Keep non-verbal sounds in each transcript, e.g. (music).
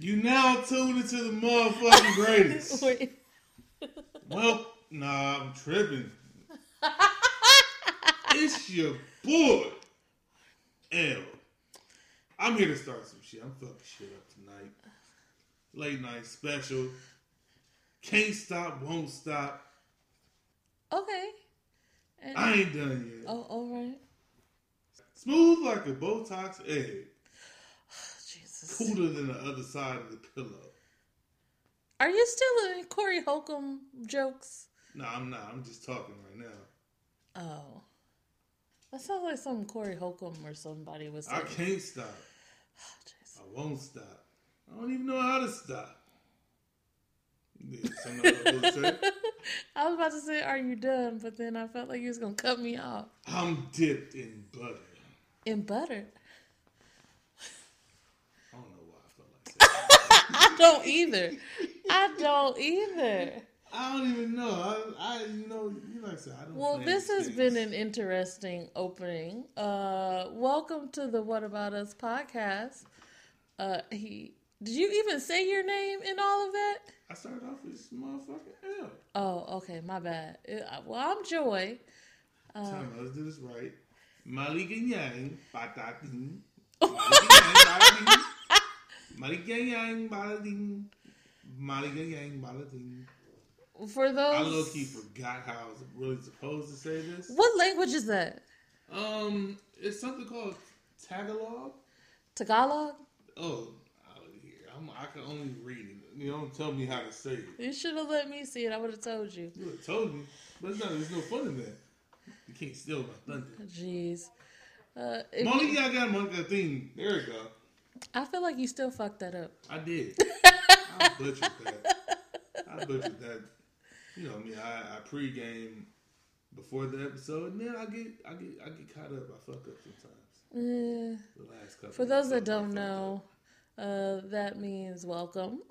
You now tuned into the motherfucking greatest. (laughs) Well, nah, I'm tripping. (laughs) it's your boy, L. I'm here to start some shit. I'm fucking shit up tonight. Late night special. Can't stop, won't stop. Okay. And, I ain't done yet. oh, all right. Smooth like a Botox egg. Cooler than the other side of the pillow. Are you still in Corey Holcomb jokes? No, I'm not. I'm just talking right now. Oh. That sounds like something Corey Holcomb or somebody was I can't stop. (sighs) Oh. I won't stop. I don't even know how to stop. I was supposed to say. (laughs) I was about to say, "Are you done?" But then I felt like you was gonna cut me off. I'm dipped in butter. In butter. I don't know why I felt like that. I don't either. I don't either. (laughs) I don't even know. I, I you know, you like I said, I don't. Well, this has things. been an interesting opening. Uh, welcome to the What About Us podcast. Uh, he did you even say your name in all of that? I started off with motherfucking L. Oh, okay, my bad. Uh, Well, I'm Joy. Uh, Time let's do this right. Maliganyang patating. (laughs) Maliganyang balating. Maliganyang balating. Maliganyang balating. For I those, low key forgot how I was really supposed to say this. what language is that? Um, it's something called Tagalog. Tagalog. Oh, out of here. I'm, I can only read it. You don't tell me how to say it. You should have let me see it. I would have told you. You would have told me, but it's not. There's no fun in that. You can't steal my thunder. Jeez. Uh, Molly, you- I got thing. There we go. I feel like you still fucked that up. I did. (laughs) I butchered that. I butchered that. You know me. I, mean? I I pregame before the episode, and then I get I get I get caught up. I fuck up sometimes. The last couple. for those that don't know, uh, that means welcome. (laughs)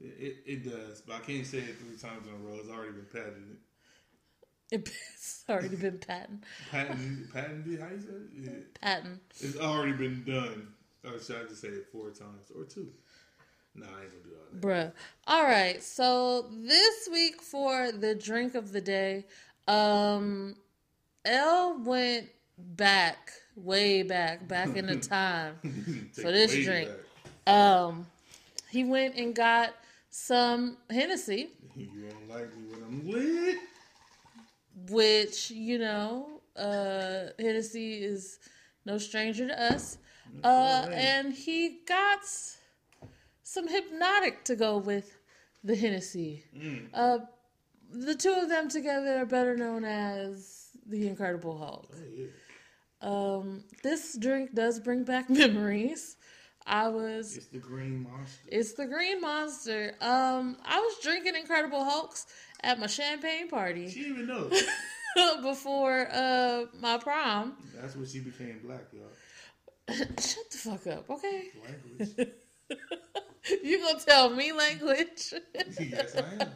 It, it, it does, but I can't say it three times in a row. It's already been patented. (laughs) it's already been patent. Patented, patented. How you say it? Yeah. Patent. It's already been done. Or should I just say it four times or two? Nah, I ain't gonna do all that. Bruh. All right. So this week for the drink of the day, um, L went back, way back, back in the (laughs) time. For this drink. back. Um, he went and got some Hennessy, You don't like me when I'm lit. Which you know, uh, Hennessy is no stranger to us. Uh, and he got some Hpnotiq to go with the Hennessy. Mm. Uh, the two of them together are better known as the Incredible Hulk. Oh, yeah. Um, this drink does bring back (laughs) memories. I was It's the green monster. It's the Green Monster. Um, I was drinking Incredible Hulks at my champagne party She didn't even know. (laughs) before uh my prom. That's when she became black, y'all. (laughs) Shut the fuck up, okay? Language. (laughs) You gonna tell me language? yes, I am.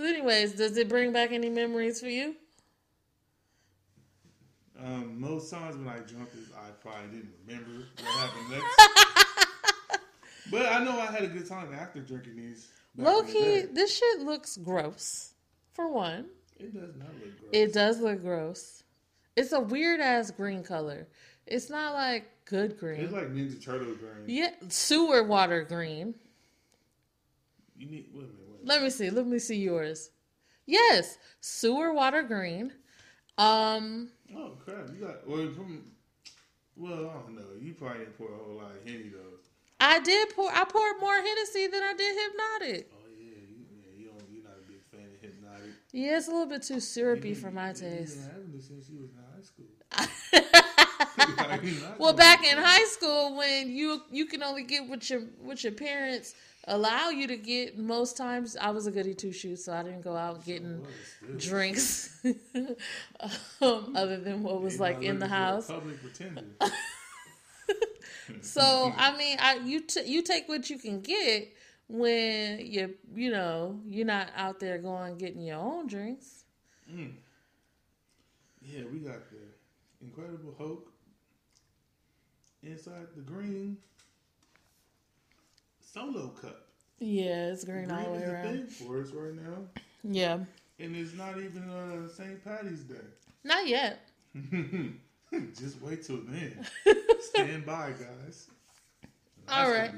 Anyways, does it bring back any memories for you? Um, most times when I drunk this, I probably didn't remember what happened next. but I know I had a good time after drinking these. Low key, this shit looks gross. For one, It does not look gross. it does look gross. It's a weird ass green color. It's not like good green. It's like Ninja Turtle green. yeah, sewer water green. You need wait a minute. Wait a minute. Let me see. Let me see yours. Yes, sewer water green. Um, Oh crap! You got well from. Well, I don't know. You probably didn't pour a whole lot of henny though. I did pour. I poured more Hennessy than I did Hpnotiq. Oh yeah, you, yeah, you don't. You're not a big fan of Hpnotiq. Yeah, it's a little bit too syrupy You for my you been taste. having this since you was in high school. (laughs) Like, you're not well, back in high school, when you you can only get what your what your parents allow you to get. Most times, I was a goody two shoes, so I didn't go out getting still. drinks (laughs) um, other than what was They like in the looking for a house. Public pretender. (laughs) (laughs) So I mean, I you t- you take what you can get when you you know you're not out there going getting your own drinks. Mm. Yeah, we got the Incredible Hulk inside the green solo cup. Yeah, it's green, Green all the way around. thing for us right now, Yeah, and it's not even uh, St. Patty's Day. not yet. (laughs) (laughs) Just wait till then. (laughs) Stand by, guys. That's All right.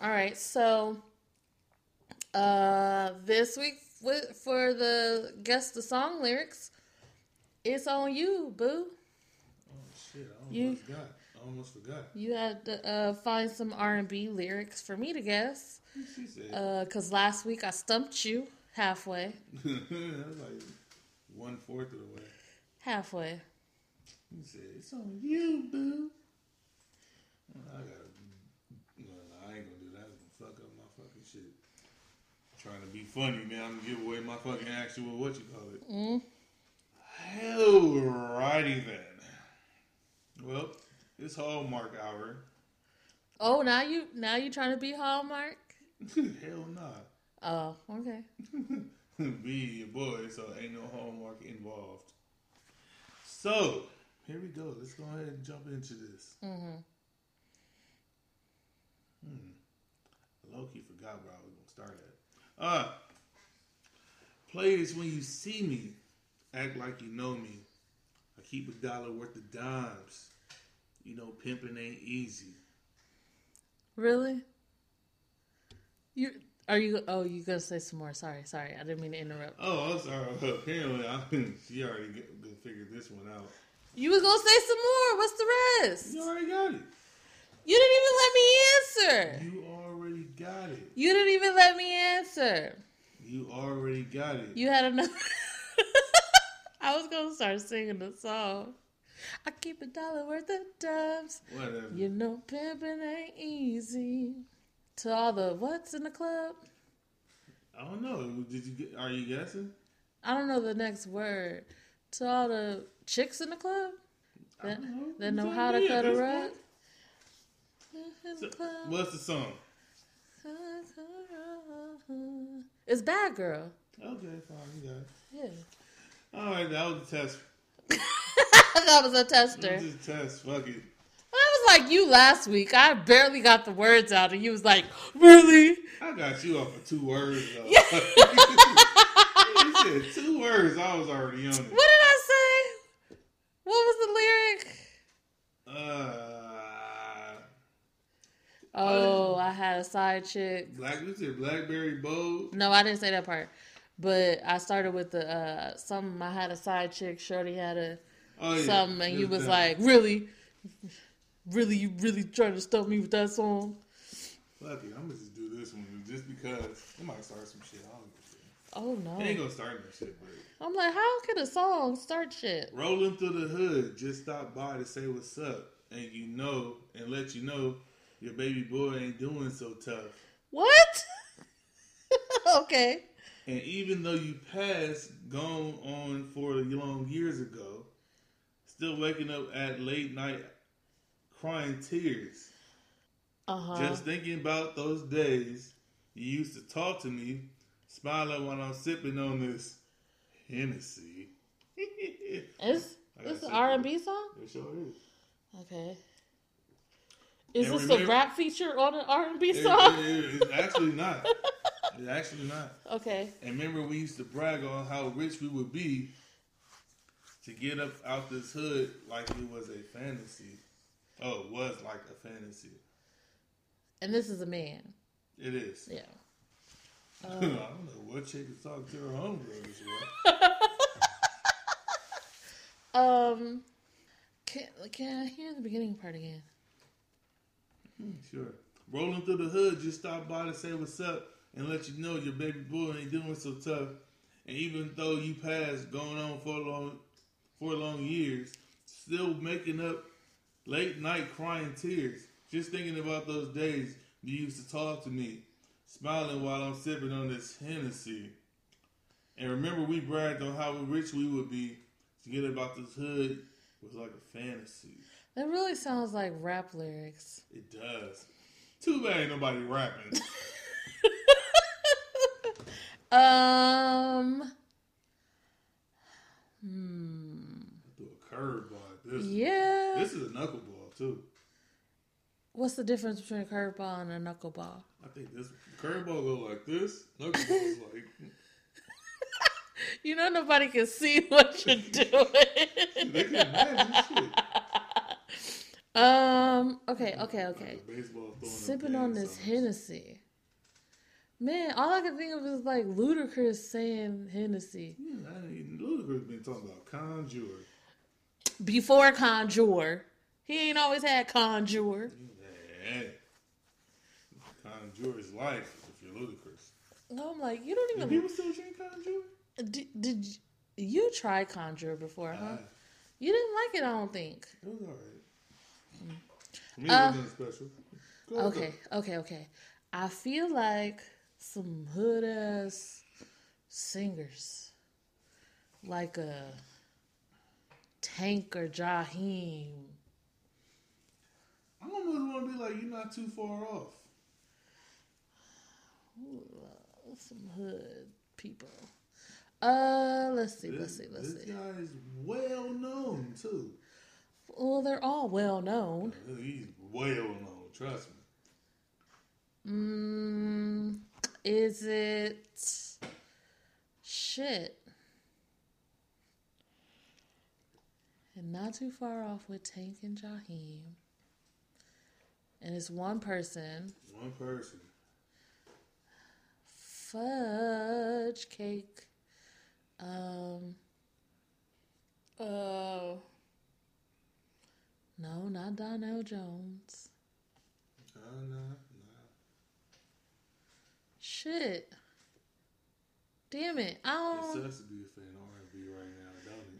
All right, so uh this week for the guess the song lyrics, it's on you, boo. Oh shit! I You- almost. I almost forgot. You had to uh, find some R and B lyrics for me to guess, said. uh, last week I stumped you halfway, (laughs) that was like one fourth of the way. Halfway. He said, "It's on you, boo." I gotta. No, I ain't gonna do that. I'm gonna fuck up my fucking shit. Trying to be funny man. I'm gonna give away my fucking actual what you call it. Mm. righty then. Well, it's Hallmark hour. Oh, now you now you trying to be Hallmark? (laughs) Hell nah. Oh, okay. (laughs) be your boy, so ain't no Hallmark involved. So here we go. Let's go ahead and jump into this. Mm-hmm. Low key forgot where I was gonna start at. Uh play this when you see me. Act like you know me. I keep a dollar worth of dimes. You know pimping ain't easy. Really? You are you? Oh, you gonna say some more? Sorry, sorry. I didn't mean to interrupt. Oh, I'm sorry. Apparently, I, she already get, figured this one out. You was gonna say some more. What's the rest? You already got it. You didn't even let me answer. You already got it. You didn't even let me answer. You already got it. You had another. (laughs) I was gonna start singing the song. I keep a dollar worth of dimes. Whatever. You know pimping ain't easy. To all the what's in the club? I don't know. Did you get? Are you guessing? I don't know the next word. To all the chicks in the club that, know. that know how to cut a rug. So, what's the song? It's Bad Girl. Okay, fine. You got it. Yeah. All right, that was a test. (laughs) that was a tester. That was a test. Fuck it. I was like you last week. I barely got the words out, and you was like, "Really?" I got you off of two words though. (laughs) you said two words. I was already on it. What did I say? What was the lyric? Uh, Oh, I had a side chick. black. You said Blackberry Bold. No, I didn't say that part. But I started with the uh something. I had a side chick. Shorty had a Oh yeah. something, and you was that. like, "Really, really, you really trying to stump me with that song?" Fuck it. I'm gonna just do this one just because it might start some shit. I don't give a shit. Oh no! It ain't gonna start no shit, but I'm like, how can a song start shit? rolling through the hood, just stop by to say what's up, and you know, and let you know your baby boy ain't doing so tough. What? (laughs) okay. And even though you passed, gone on for long years ago, still waking up at late night crying tears, Uh huh. just thinking about those days you used to talk to me, smiling while I'm sipping on this Hennessy. (laughs) Is I this an R and B song? It sure is. Okay. Is And this a rap feature on an R and B song? it- it- it's actually not. (laughs) It's actually not. Okay. And remember, we used to brag on how rich we would be to get up out this hood like it was a fantasy. Oh, it was like a fantasy. And this is a man. It is. Yeah. (laughs) I don't know what chick is talking to her homegirl this. (laughs) Um. Can can I hear the beginning part again? Sure. Rolling through the hood, just stop by to say what's up and let you know your baby boy ain't doing so tough. And even though you passed, going on for long, for long years, still making up late night crying tears, just thinking about those days you used to talk to me, smiling while I'm sipping on this Hennessy. And remember, we bragged on how rich we would be to get about this hood was like a fantasy. That really sounds like rap lyrics. It does. Too bad ain't nobody rapping. (laughs) (laughs) Um. Hmm. Threw a curveball this. Yeah. This is a knuckleball too. What's the difference between a curveball and a knuckleball? I think this curveball go like this. Knuckleball is like (laughs) You know nobody can see (laughs) what you're (laughs) doing. they can imagine shit. um. Okay. Okay. Okay. Like Sipping on this signs. Hennessy. Man, all I can think of is like Ludacris saying Hennessy Yeah, I mean, Ludacris been talking about conjure. Before Conjure. He ain't always had Conjure. Yeah. Conjure is life if you're Ludacris. No, I'm like, you don't Do even. people still drink conjure? Did, did you, you try Conjure before, huh? Uh, You didn't like it, I don't think. it was alright. For me, Uh, it special. Go. Okay, okay, okay. I feel like some hood ass singers, like a Tank or Jaheim. I almost want to be like, you're not too far off. Some hood people. Uh, let's see, let's see, let's this see. guy is well known too. Well, they're all well known. He's well known. Trust me. Mm, is it shit? And not too far off with Tank and Jaheim. And it's one person. One person. Fudge cake. Um. Uh. No, not Donell Jones. Nah, nah, nah. Shit. Damn it. I don't. sucks to be a fan of R&B right now, don't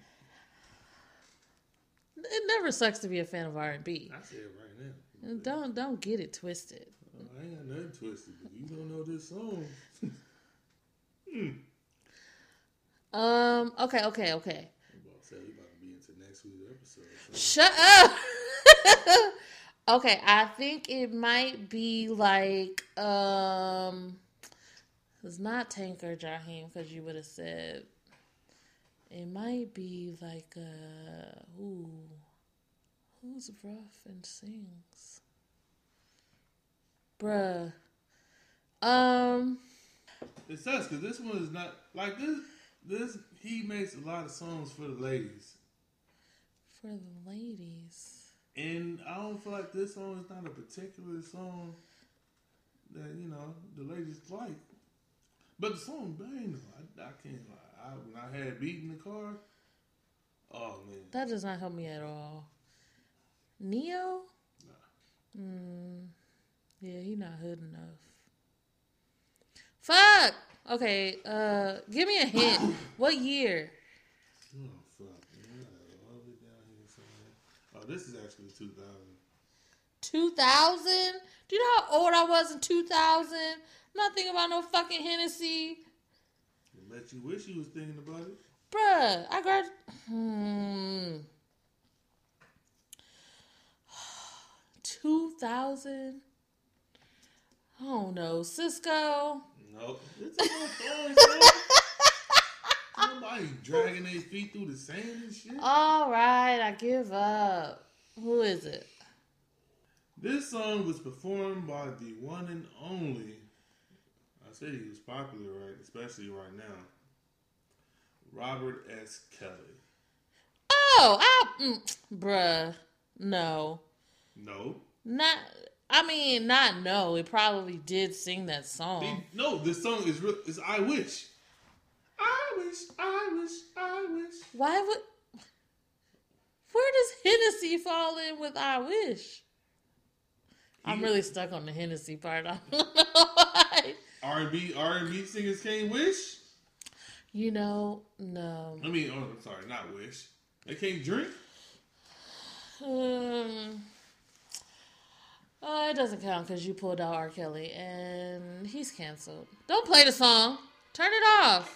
it? Never sucks to be a fan of R and B. I say it right now. Don't don't get it twisted. Oh, I ain't got nothing twisted, you don't know this song. (laughs) Um. Okay. Okay. Okay. I'm about to say we about to be into next week's episode. Shut up. (laughs) okay. I think it might be like um. It's not Tank or Jaheim because you would have said. It might be like uh. who Who's rough and sings? Bruh. Um. It sucks because this one is not like this. This he makes a lot of songs for the ladies, For the ladies. and I don't feel like this song is not a particular song that you know the ladies like. But the song bang though. I, I can't lie. I, when I had beat in the car, oh man, That does not help me at all. Ne-Yo? Nah. Mm, yeah, he not hood enough. Fuck! Okay, uh, give me a hint. (coughs) what year? oh fuck, man. all the way down here somewhere. Oh, this is actually 2000. 2000? Do you know how old I was in 2000? I'm not thinking about no fucking Hennessy. I bet you wish you was thinking about it. Bruh, I grad. Hmm. 2000? I don't know. Sisqó? Nope. It's a little throwing song. (laughs) Nobody dragging their feet through the sand and shit. All right, I give up. Who is it? This song was performed by the one and only. I said he popular, right? Especially right now. Robert S. Kelly. Oh, I, mm, bruh. No. No. Not, I mean, not no. It probably did sing that song. No, this song is real. Is I Wish. I wish, I wish, I wish. Why would. Where does Hennessy fall in with I Wish? I'm really stuck on the Hennessy part. I don't know (laughs) why. R&B, R&B singers can't wish. You know, no. I mean, oh, I'm sorry, not wish. They can't drink. Um, uh, it doesn't count because you pulled out R. Kelly and he's canceled. Don't play the song. Turn it off.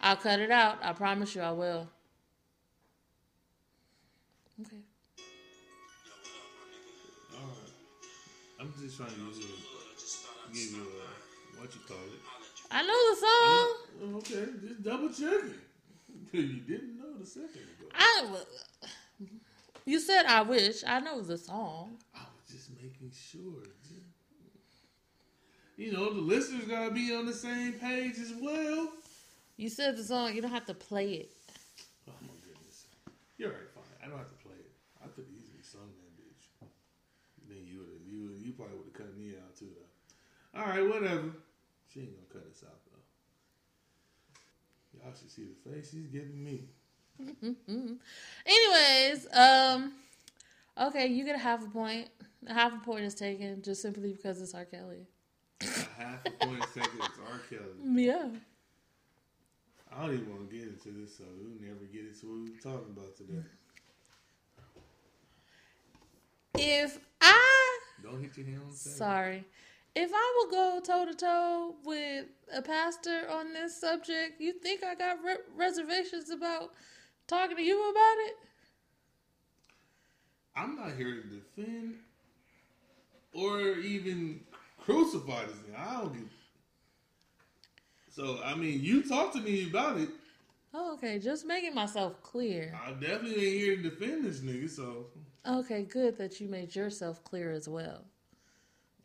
I'll cut it out. I promise you I will. Okay. All right. I'm just trying to give you a what you call it. I know the song. Oh, Okay, just double checking. (laughs) You didn't know the second ago. I. You said I wish. I know the song. I was just making sure. You know, the listeners gotta be on the same page as well. You said the song. You don't have to play it. Oh my goodness. You're right, fine. I don't have to play it. I could easily sung that bitch. Then you would you you probably would have cut me out too though. Alright, whatever. She ain't gonna cut us out though. Y'all should see the face she's giving me. (laughs) Anyways, um, okay, you get a half a point. A half a point is taken just simply because it's R. Kelly. A half a point second it's R. Kelly. (laughs) Yeah. I don't even want to get into this, so we'll never get into what we were talking about today. If I Don't hit your hand on the sorry, if I would go toe to toe with a pastor on this subject, you think I got re- reservations about talking to you about it? I'm not here to defend or even crucify this thing. I don't get. So I mean, you talk to me about it. Oh, okay, just making myself clear. I definitely ain't here to defend this nigga. So, Okay, good that you made yourself clear as well.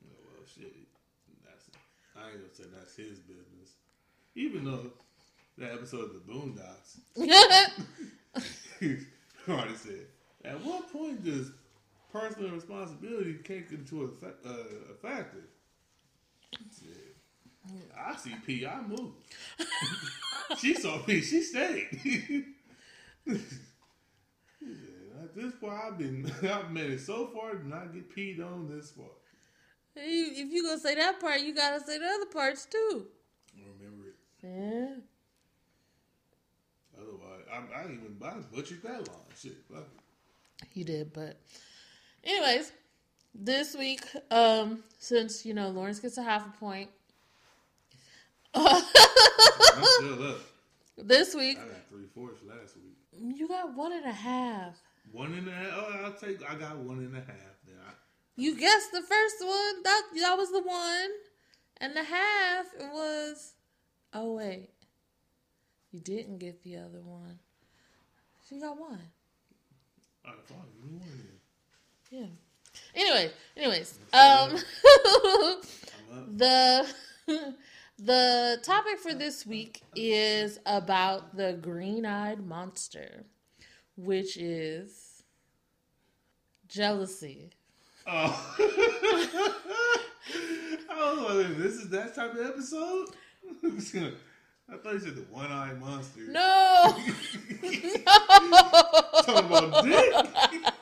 oh, well, shit. That's I ain't gonna say that's his business. Even though that episode of the Boondocks (laughs) already said, at what point does personal responsibility kick into a, fa- uh, a factor? Shit. I see P, I move. (laughs) she saw P, she stayed. (laughs) At this point, I've been, I've made it so far to not get peed on this far. If you gonna say that part, you gotta say the other parts too. Remember it. Yeah. Otherwise, I, I even I butchered that line. Shit, fuck it. You did, but anyways, this week, um, since you know Lawrence gets a half a point, I'm still up. (laughs) this week I got three fourths last week. you got one and a half. One and a half. Oh, I'll take. I got one and a half. You guessed the first one. That that was the one, and the half it was. Oh wait, you didn't get the other one. She got one. I fine. Give me Yeah. Anyway, anyways, um, (laughs) the (laughs) the topic for this week is about the green-eyed monster, which is jealousy. Oh. (laughs) oh, this is that type of episode. (laughs) I thought you said the one-eyed monster. No, (laughs) Talking about dick.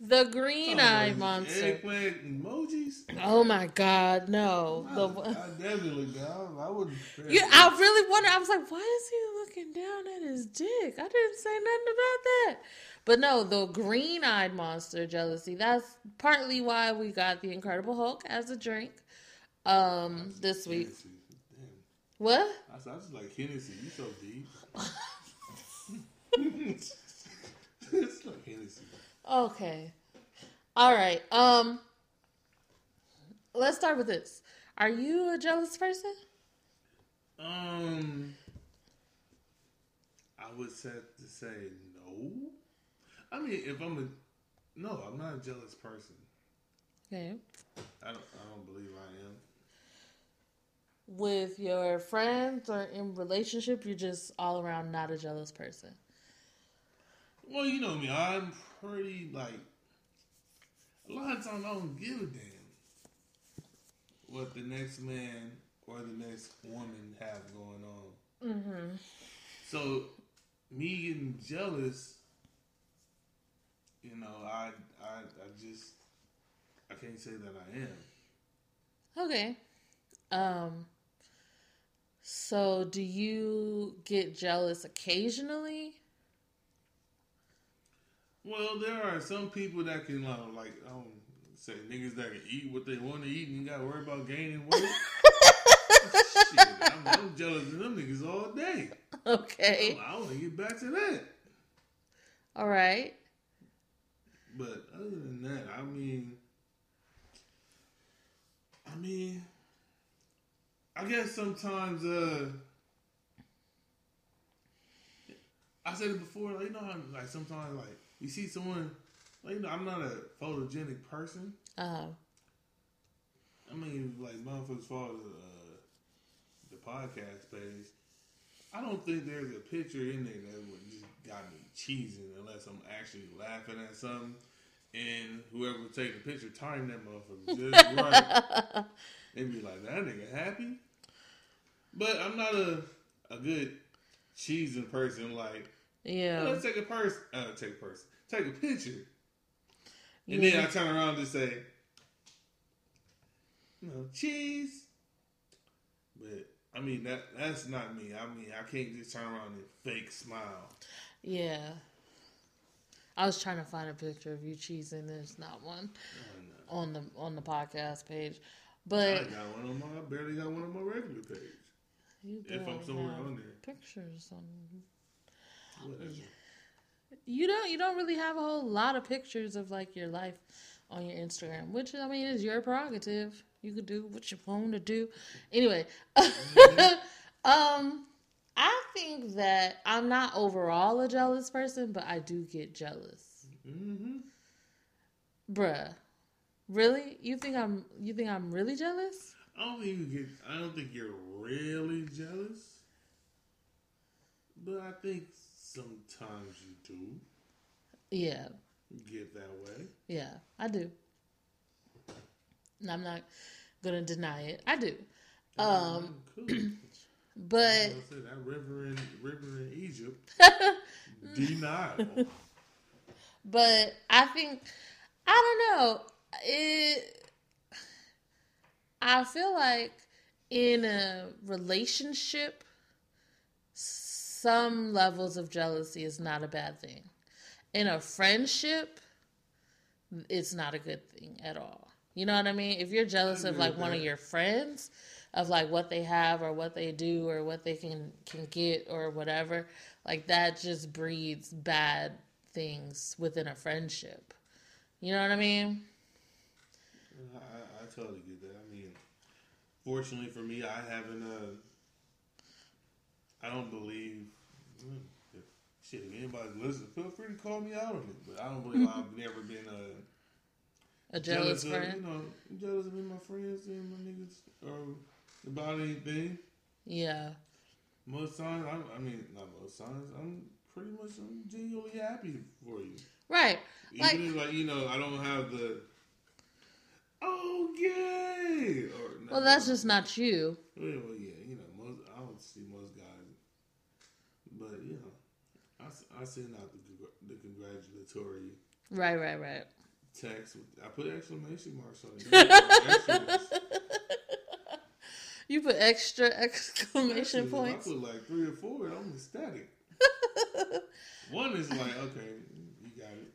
The Talking about monster. Eggplant emojis. Oh my God, no! I, The I definitely down. I wouldn't. you, I really wonder. I was like, why is he looking down at his dick? I didn't say nothing about that. But no, the green-eyed monster jealousy. That's partly why we got the Incredible Hulk as a drink. Um, this week. What? I was, I was like Hennessy. You so deep. (laughs) (laughs) it's like Hennessy. Okay. All right. Um, let's start with this. Are you a jealous person? Um, I would have to say no. I mean, if I'm a no, I'm not a jealous person. Okay. I don't. I don't believe I am. With your friends or in relationship, you're just all around not a jealous person. Well, you know me. I'm pretty like. A lot of times I don't give a damn what the next man or the next woman have going on. Mm-hmm. So, me getting jealous, you know, I, I, I just, I can't say that I am. Okay. Um. So, do you get jealous occasionally? Well, there are some people that can, uh, like, I um, don't say niggas that can eat what they want to eat and got to worry about gaining weight. (laughs) Shit, I'm, I'm jealous of them niggas all day. Okay. I want to get back to that. All right. But other than that, I mean, I mean, I guess sometimes, uh, I said it before, like, you know how, like, sometimes, like, you see someone like, you know, I'm not a photogenic person. Uh, I mean, like motherfuckers follow the, uh, the podcast page. I don't think there's a picture in there that would just got me cheesing unless I'm actually laughing at something. And whoever would take the picture, time that motherfucker just (laughs) right. They'd be like, that nigga happy. But I'm not a a good cheesing person. Like, yeah. let's take a person, uh, take a person, take a picture, and Yeah. then I turn around and say, you know, cheese. But I mean that that's not me. I mean I can't just turn around and fake smile. Yeah. I was trying to find a picture of you cheesing. There's not one Oh, no. on the on the podcast page, But I got one on my. I barely got one on my regular page. you If I'm somewhere on there, pictures on. Whatever. You don't. You don't really have a whole lot of pictures of like your life on your Instagram, which I mean is your prerogative. You could do what you want to do. Anyway, (laughs) um, I think that I'm not overall a jealous person, but I do get jealous. Mm-hmm. Bruh. Really? You think I'm you think I'm really jealous? I don't think you get. I don't think you're really jealous, but I think sometimes you do Yeah. get that way. Yeah, I do. And I'm not gonna deny it. I do. Um cool. (clears throat) but I said, that river in river in Egypt, (laughs) denial. but I think I don't know. It I feel like in a relationship some levels of jealousy is not a bad thing. In a friendship, it's not a good thing at all. You know what I mean? If you're jealous of like one of your friends, of like what they have or what they do or what they can can get or whatever, like that just breeds bad things within a friendship. You know what I mean? I, I, totally get that. I mean, fortunately for me, I haven't. Uh, I don't believe. If, shit, if anybody's listening, feel free to call me out on it. But I don't believe I've never been uh, A jealous, of, friend. you know, jealous of my friends and my niggas or about anything. Yeah. Most times, I'm, I mean, not most times. I'm pretty much I'm genuinely happy for you. Right. Even Like- if, like you know, I don't have the. Oh yay! Or Well, that's just not you. Well, yeah, you know, most I don't see most guys, but you know, I, send out the the congratulatory Right, right, right. text. With, I put exclamation marks on it. (laughs) You put extra exclamation Actually, points. I put like three or four. I'm ecstatic. (laughs) One is like, okay, you got it.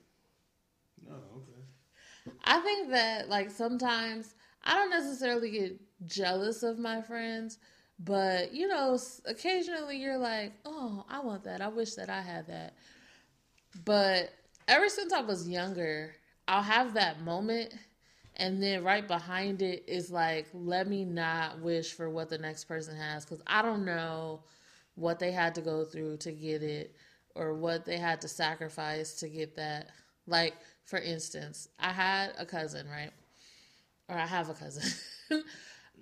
No, okay. I think that like sometimes I don't necessarily get jealous of my friends, but you know, occasionally you're like, "Oh, I want that. I wish that I had that." But ever since I was younger, I'll have that moment and then right behind it is like, "Let me not wish for what the next person has cuz I don't know what they had to go through to get it or what they had to sacrifice to get that. Like, for instance, I had a cousin, right? Or I have a cousin. (laughs)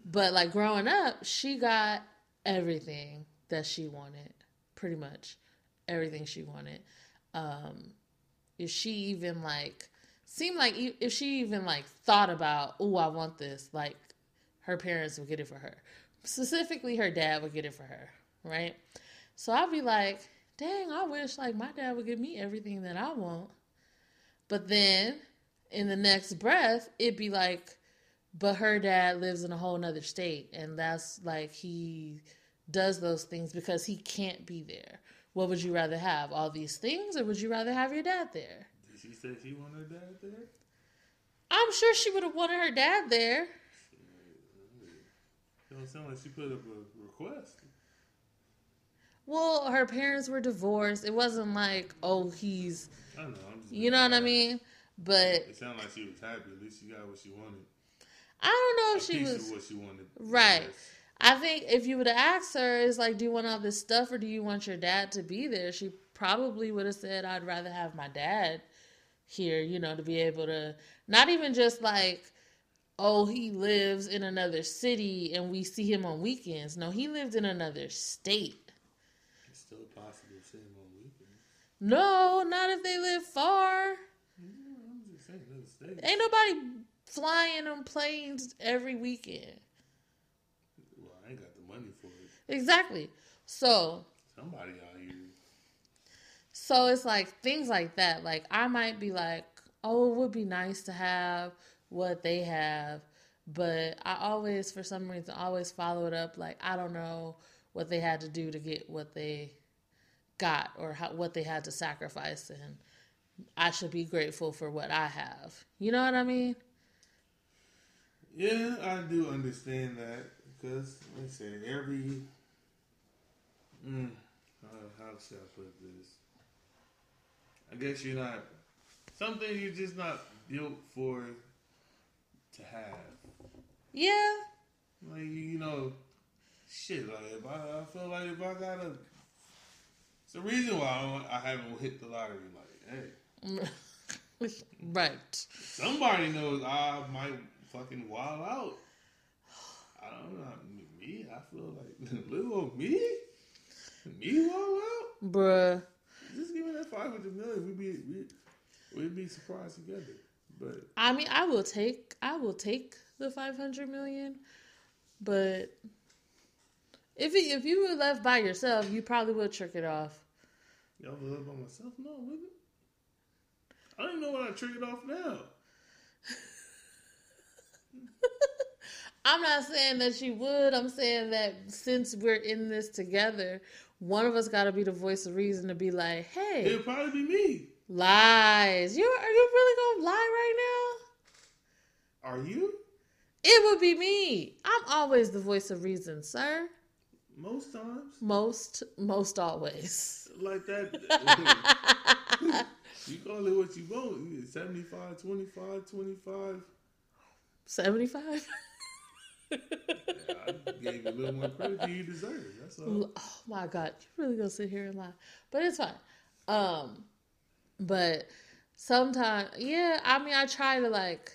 but like growing up, she got everything that she wanted, pretty much everything she wanted. Um, if she even like seemed like if she even like thought about, oh, I want this, like her parents would get it for her. Specifically, her dad would get it for her, right? So I'd be like, dang, I wish like my dad would give me everything that I want. But then in the next breath, it'd be like, but her dad lives in a whole nother state, and that's like he does those things because he can't be there. What would you rather have? All these things, or would you rather have your dad there? Did she say she wanted her dad there? I'm sure she would have wanted her dad there. It don't sound like she put up a request. Well, her parents were divorced. It wasn't like, oh, he's, I know. I'm just you know what I mean? But It sounded like she was happy. At least she got what she wanted. I don't know if she was. what she wanted. Right. I think if you would have asked her, is like, do you want all this stuff or do you want your dad to be there? She probably would have said, I'd rather have my dad here, you know, to be able to not even just like, oh, he lives in another city and we see him on weekends. No, he lived in another state. It's still possible to see him on weekends. No, not if they live far. I'm just saying, state. Ain't nobody flying on planes every weekend. Well, I ain't got the money for it. Exactly. So, Somebody out here. so it's like things like that. Like I might be like, oh, it would be nice to have what they have, but I always, for some reason, always follow it up. Like I don't know what they had to do to get what they got or how, what they had to sacrifice, and I should be grateful for what I have. You know what I mean? Yeah, I do understand that because, like I said, every. Mm, how, should I put this? I guess you're not. Something you're just not built for to have. Yeah. Like, you, know, shit, like, if I, I feel like if I gotta. It's the reason why I, don't- I haven't hit the lottery. Like, hey, (laughs) right. somebody knows I might fucking wild out. I don't know. Me, I feel like (laughs) little old me, me wild out. Bruh. Just give me that five hundred million. We'd be we, we'd be surprised together. But I mean, I will take I will take the 500 million, but if it, if you were left by yourself, you probably would trick it off. y'all was up by myself. No, nigga. I don't even know what I triggered off now. I'm not saying that she would. I'm saying that since we're in this together, one of us got to be the voice of reason to be like, "Hey, It'll probably be me. lies. You are you really gonna lie right now?" Are you? It would be me. I'm always the voice of reason, sir. Most times, Most most always. like that. (laughs) you call it what you want. You 75, 25, 25. 75. (laughs) I gave you a little more credit than you deserve. That's all. Oh my god, you really gonna sit here and lie? But it's fine. Um, but sometimes, yeah, I mean, I try to like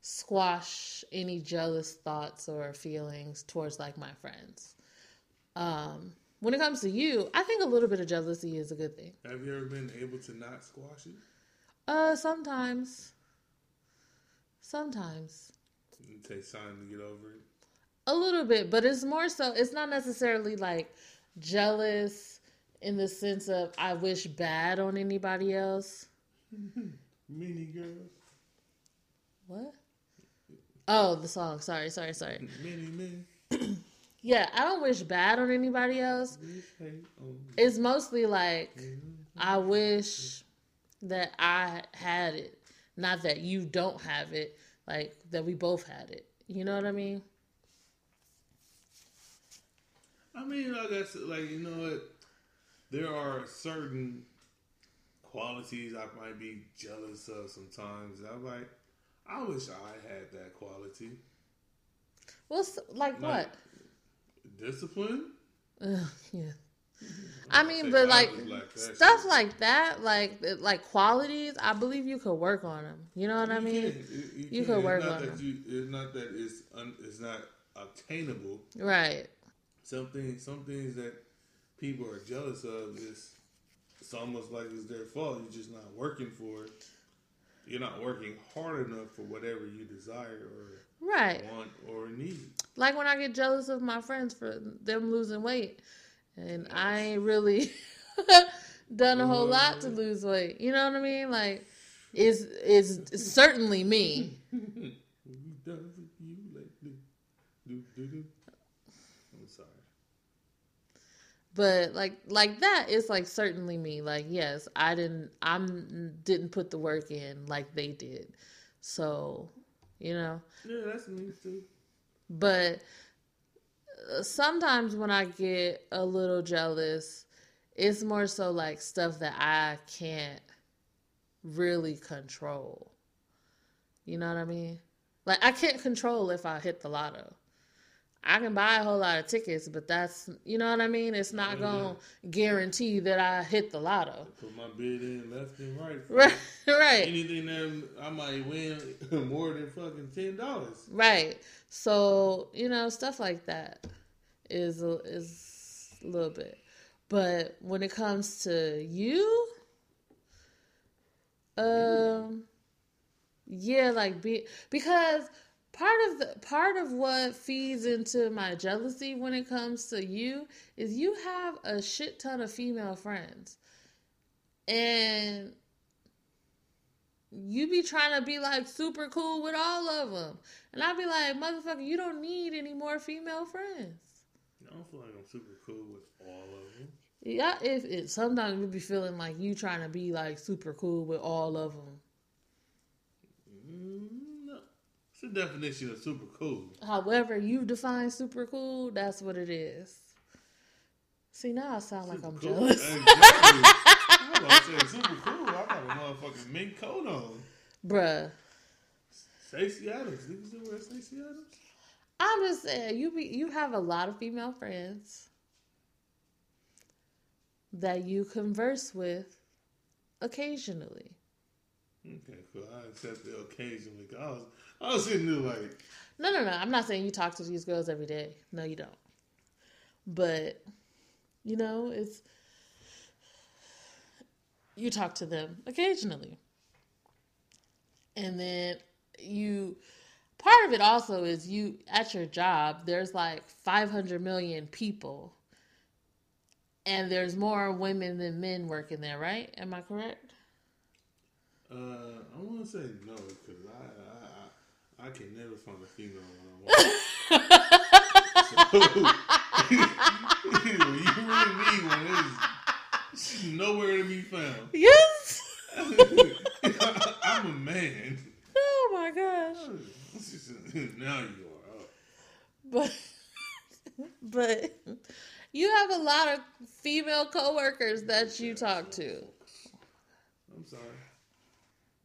squash any jealous thoughts or feelings towards like my friends. Um, when it comes to you, I think a little bit of jealousy is a good thing. Have you ever been able to not squash it? Uh, sometimes, sometimes. It takes time to get over it. A little bit, but it's more so, it's not necessarily like jealous in the sense of I wish bad on anybody else. (laughs) Mini girl, What? Oh, the song. Sorry, sorry, sorry. (laughs) mini men, (clears throat) Yeah, I don't wish bad on anybody else. wish hate on me. It's mostly like I wish that I had it, not that you don't have it, like that we both had it. You know what I mean? I mean, like I said, like you know what? There are certain qualities I might be jealous of sometimes. I'm like, I wish I had that quality. What's like Like, what? Discipline. Ugh, yeah. I mean, but like stuff like that, like like qualities, I believe you could work on them. You know what I mean? can. You can. could work on them. you. It's not that it's un, it's not obtainable. Right. Something some things that people are jealous of is it's almost like it's their fault. You're just not working for it. You're not working hard enough for whatever you desire or Right. want or need. Like when I get jealous of my friends for them losing weight, and I ain't really (laughs) done a whole lot to mm-hmm. lose weight. You know what I mean? Like, it's it's certainly me. I'm sorry. But like like that is like certainly me. Like yes, I didn't I'm didn't put the work in like they did. So, you know, Yeah, that's me too. but sometimes when I get a little jealous, it's more so like stuff that I can't really control. You know what I mean? Like I can't control if I hit the lotto. I can buy a whole lot of tickets, but that's you know what I mean. It's not Yeah. gonna guarantee that I hit the lotto. Put my bid in left and right. (laughs) Right, right, Anything that I might win (laughs) more than fucking ten dollars. right. So you know stuff like that is a, is a little bit, but when it comes to you, um, yeah, like be because part of the part of what feeds into my jealousy when it comes to you is you have a shit ton of female friends and you be trying to be like super cool with all of them and i be like motherfucker you don't need any more female friends I don't feel like I'm super cool with all of them. yeah if it sometimes you be feeling like you trying to be like super cool with all of them Mm. It's the definition of super cool. However, you define super cool, that's what it is. See, now I sound like I'm cool. jealous. Exactly. (laughs) I was about to say super cool. I got a motherfucking mink coat on. Bruh. Stacy Adams. Niggas still wear Stacy Adams? I'm just saying, you be you have a lot of female friends that you converse with occasionally. Okay, cool. I accept the occasionally. 'cause I was, I was sitting there like, No, no, no. I'm not saying you talk to these girls every day. No, you don't. But you know, it's you talk to them occasionally. And then you part of it also is you at your job, there's like 500 million people. And there's more women than men working there, right? Am I correct? Uh, I want to say no because I, I, I, I can never find a female when I (laughs) (laughs) you really need one. It's nowhere to be found. Yes. (laughs) I'm a man. Oh my gosh. now you are. Oh. but but you have a lot of female coworkers that you talk to. I'm sorry.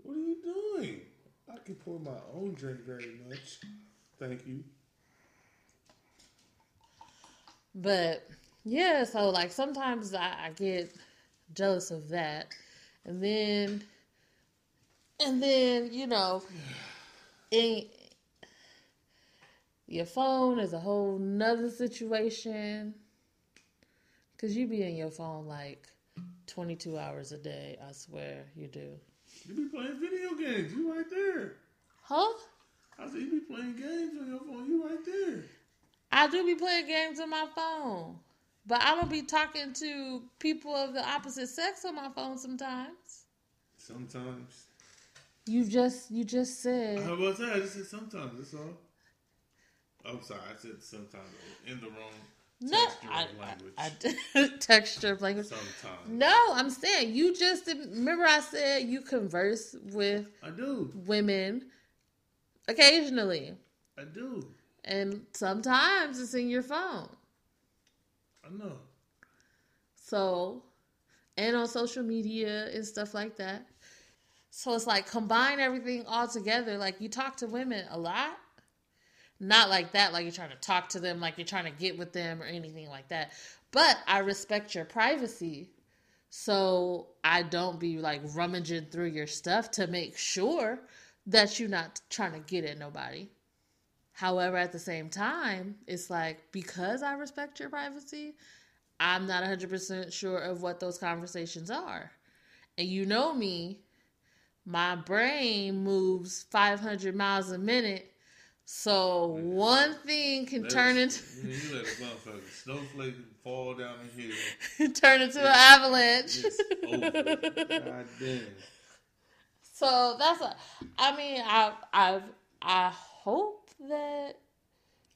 What are you doing? I can pour my own drink very much. Thank you. But yeah, so like sometimes I, I get jealous of that. And then and then, you know, (sighs) in your phone is a whole nother situation. Cause you be in your phone like twenty two hours a day, I swear you do. You be playing video games. You right there. Huh? I said you be playing games on your phone. You right there. I do be playing games on my phone, but I don't be talking to people of the opposite sex on my phone sometimes. Sometimes. You just you just said about that? I just said sometimes. That's all. I'm sorry. I said sometimes in the wrong no. texture I, of language. I, I (laughs) texture of language. sometimes. No, I'm saying you just remember I said you converse with I do. women occasionally, I do. and sometimes it's in your phone. I know. So, and on social media and stuff like that. So it's like combine everything all together. Like you talk to women a lot. Not like that, like you're trying to talk to them, like you're trying to get with them or anything like that. But I respect your privacy. So I don't be like rummaging through your stuff to make sure that you're not trying to get at nobody. However, at the same time, it's like because I respect your privacy, I'm not 100% sure of what those conversations are. And you know me, my brain moves 500 miles a minute. So one thing can Let turn it- into You let a motherfucking snowflake fall down the hill. (laughs) turn into an avalanche. It's over. God damn. so that's a, I mean, I I I hope that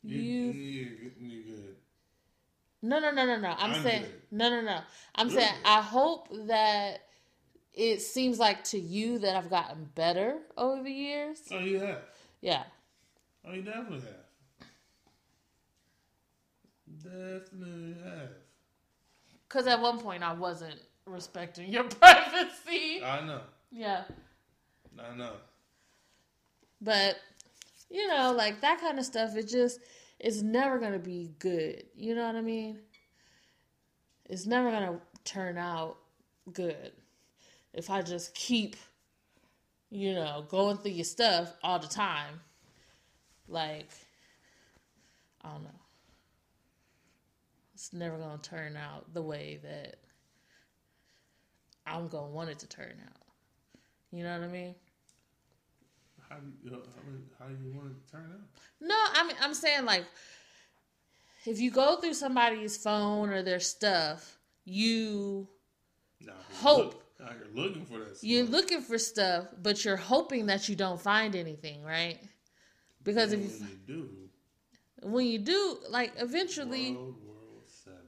You, you you, you good. No, no, no, no, no. I'm, I'm saying good. no, no, no. I'm You're saying good. I hope that it seems like to you that I've gotten better over the years. Oh, you have. Yeah. Oh, you definitely have. Definitely have. Cuz at one point I wasn't respecting your (laughs) privacy. I know. Yeah. I know. But you know, like that kind of stuff it just it's never gonna be good. You know what I mean? It's never gonna turn out good if I just keep, you know, going through your stuff all the time. Like, I don't know. It's never gonna turn out the way that I'm gonna want it to turn out. You know what I mean? How do you, how, do- you want it to turn out? No, I mean I'm saying like if you go through somebody's phone or their stuff, you Nah, Hope. Look, nah, you're looking for that. you're looking for stuff, but you're hoping that you don't find anything, right? Because if And you, when you do, when you do, like eventually World War Seven.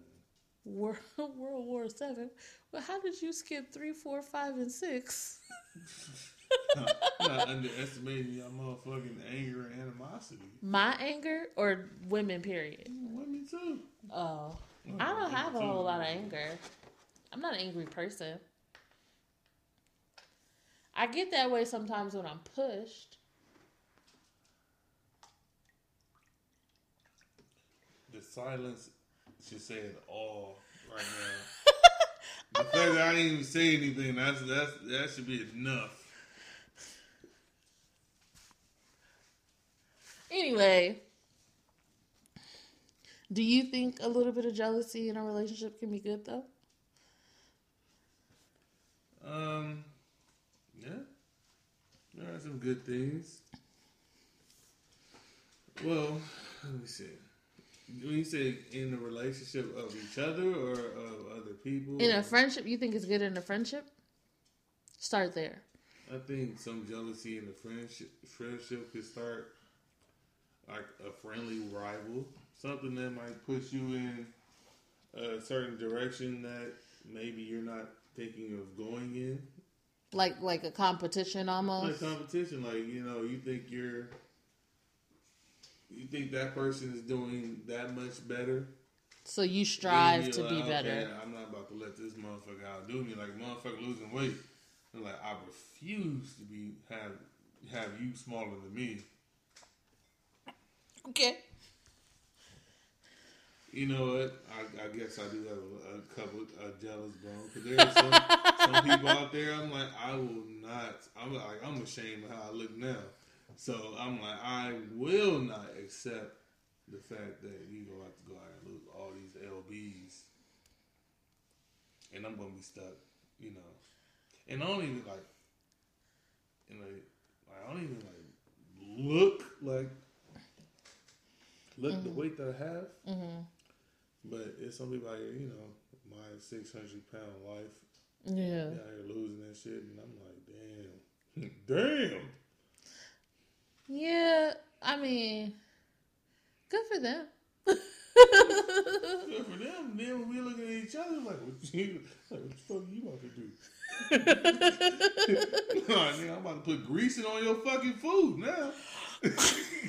World, (laughs) World War Seven. Well, how did you skip three, four, five, and six? (laughs) not underestimating your motherfucking anger and animosity. My anger or women, period. Mm, women too. Oh, I don't have a whole lot of anger. I'm not an angry person. I get that way sometimes when I'm pushed. Silence should say it all right now. (laughs) the fact that I didn't even say anything, that's that's that should be enough. Anyway, do you think a little bit of jealousy in a relationship can be good though? Um, yeah, there are some good things. Well, let me see. When you say in a relationship of each other or of other people, In a friendship, you think it's good in a friendship? Start there. I think some jealousy in the friendship friendship could start like a friendly rival, something that might push you in a certain direction that maybe you're not thinking of going in. Like like a competition Like almost. competition, like you know, you think you're, you think that person is doing that much better. So you strive to be like, better. Okay, I'm not about to let this motherfucker outdo me. Like motherfucker losing weight, like I refuse to be have have you smaller than me. Okay. You know what? I, I guess I do have a, a couple a jealous bone because there are some, some (laughs) people out there. I'm like, I will not. I'm like, I'm ashamed of how I look now. So I'm like, I will not accept the fact that you're gonna have to go out and lose all these lbs, and I'm gonna be stuck. You know, and I don't even like, and like, I don't even like look like look the weight that I have. Mm-hmm. But it's some people out here, you know, my six hundred pound life, Yeah. out here losing that shit, and I'm like, damn, (laughs) damn. Yeah. I mean, good for them. Good for them. Then when we looking at each other like, what you, like, what the fuck you about to do? (laughs) nah, nigga, I'm about to put greasing on your fucking food now. (laughs)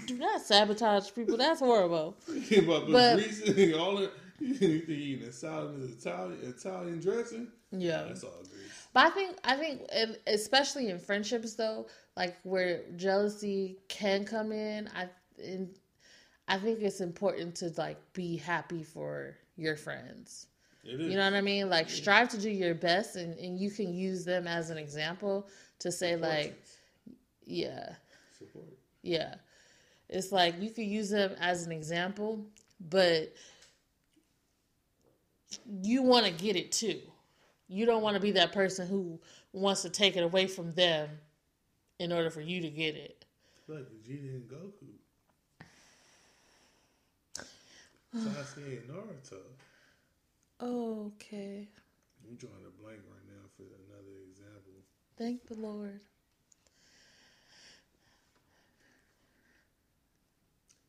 Do not sabotage people. That's horrible. you about to put But- greasing all in. (laughs) You think eating a salad Italian Italian dressing? Yeah. That's all grease. But I think I think especially in friendships though, like where jealousy can come in, I in, I think it's important to like be happy for your friends. It is. You know what I mean? Like strive to do your best and, and you can use them as an example to say like, yeah, Support. yeah. It's like you could use them as an example, but you want to get it too. You don't want to be that person who wants to take it away from them in order for you to get it. Look, Vegeta and Goku. Sasuke and Naruto. Okay. I'm drawing a blank right now for another example. Thank the Lord.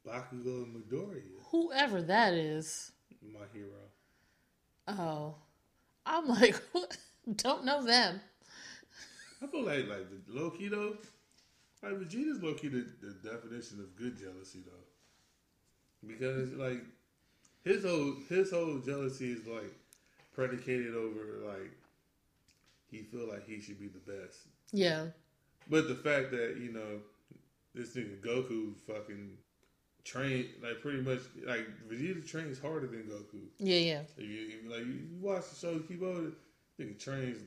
Bakugo and Midoriya, Whoever that is. my hero. Oh. I'm like, (laughs) don't know them. I feel like like the low key though, like Vegeta's low key the, the definition of good jealousy though, because like his whole his whole jealousy is like predicated over like he feel like he should be the best. Yeah. But the fact that you know this nigga Goku fucking train like pretty much like Vegeta trains harder than Goku. Yeah, yeah. If you, if, like you watch the show, keep up with it. I think trains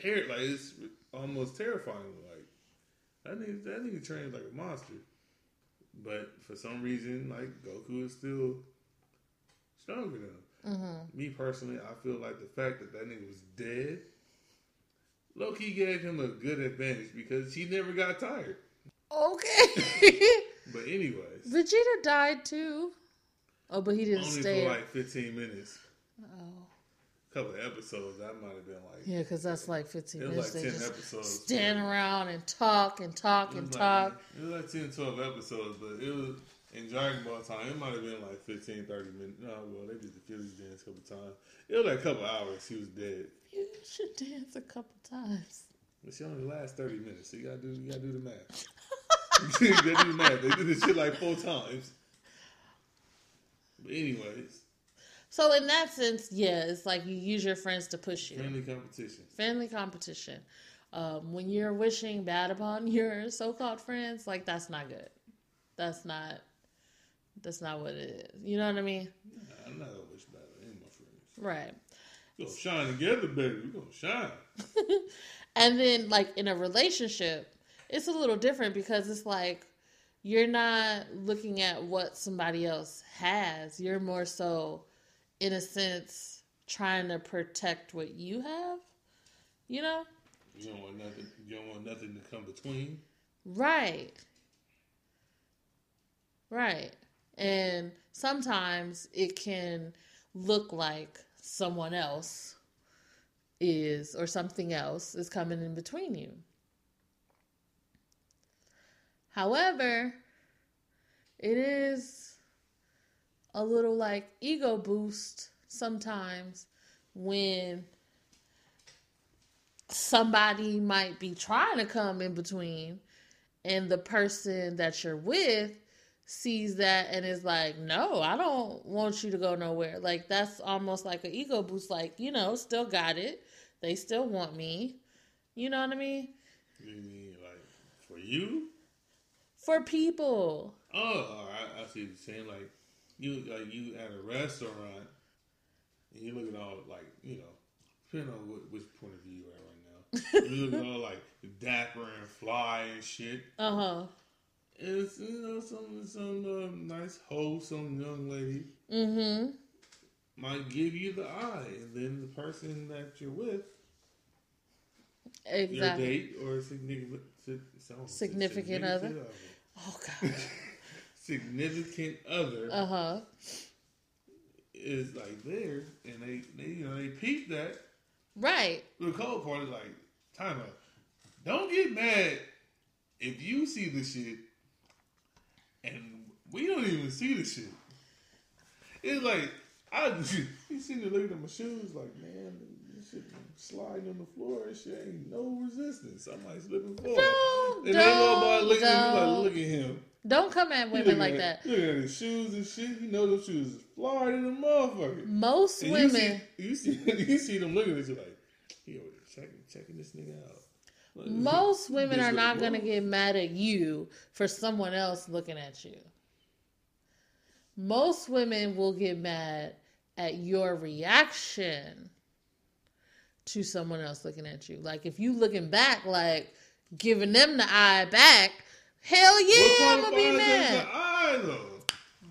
ter- like it's almost terrifying. Like that nigga, that nigga trains like a monster. But for some reason, like Goku is still stronger than him. Mm-hmm. Me personally, I feel like the fact that that nigga was dead, low key gave him a good advantage because he never got tired. Okay. (laughs) But anyways, Vegeta died too. Oh, but he didn't only stay. for like 15 minutes. oh. Couple of episodes, that might have been like Yeah, because that's like 15 it was minutes. like they 10 just episodes. stand around and talk and talk and was talk. It was like 10, 12 episodes, but it was in Dragon Ball time. It might have been like 15, 30 minutes. No, well, they did the Phillies dance a couple times. It was like a couple hours. He was dead. You should dance a couple times. But she only lasts 30 minutes, so you gotta do you gotta do the math. (laughs) you gotta do the math. They did this shit like four times. But anyways, So in that sense, yeah, it's like you use your friends to push you. friendly competition. Friendly competition. Um, when you're wishing bad upon (laughs) your so-called friends, like that's not good. That's not. That's not what it is. You know what I mean? Nah, I'm not gonna wish bad on any of my friends. Right. We're gonna shine together, baby. We're gonna shine. (laughs) And then, like in a relationship, it's a little different because it's like you're not looking at what somebody else has. You're more so, in a sense, trying to protect what you have. You know? You don't want nothing. You don't want nothing to come between. Right. Right. And sometimes it can look like someone else is or something else is coming in between you. However, it is a little like ego boost sometimes when somebody might be trying to come in between and the person that you're with sees that and is like, "No, I don't want you to go nowhere." Like that's almost like an ego boost like, you know, still got it. They still want me. You know what I mean? You mean like for you? For people. Oh, I, I see what you're saying. Like you, like you at a restaurant, and you look at all like you know, depending on what, which point of view you're at right now. (laughs) you looking all like dapper and fly and shit. Uh-huh. It's you know some some uh, nice wholesome young lady Mm-hmm. might give you the eye, and then the person that you're with, your date or significant significant, Significant other. Oh god. Significant other Uh-huh. is like there, and they, they you know they peep that. Right. The cold part is like time out. Don't get mad if you see the shit and we don't even see the shit. It's like I (laughs) you see me looking at my shoes like man, this shit sliding on the floor and shit ain't no resistance. I'm like slipping forward. Don't- and ain't nobody don't- looking at me like look at him. Don't come at women like at, that. Looking at his shoes and shit. You know those shoes is in the motherfucker. Most And you women see, you see, (laughs) you see them looking at you like, he over there checking, checking this nigga out. Like, (laughs) Most women are not going to get mad at you for someone else looking at you. Most women will get mad at your reaction to someone else looking at you. Like if you looking back, like giving them the eye back, hell yeah, I'm gonna be mad, though?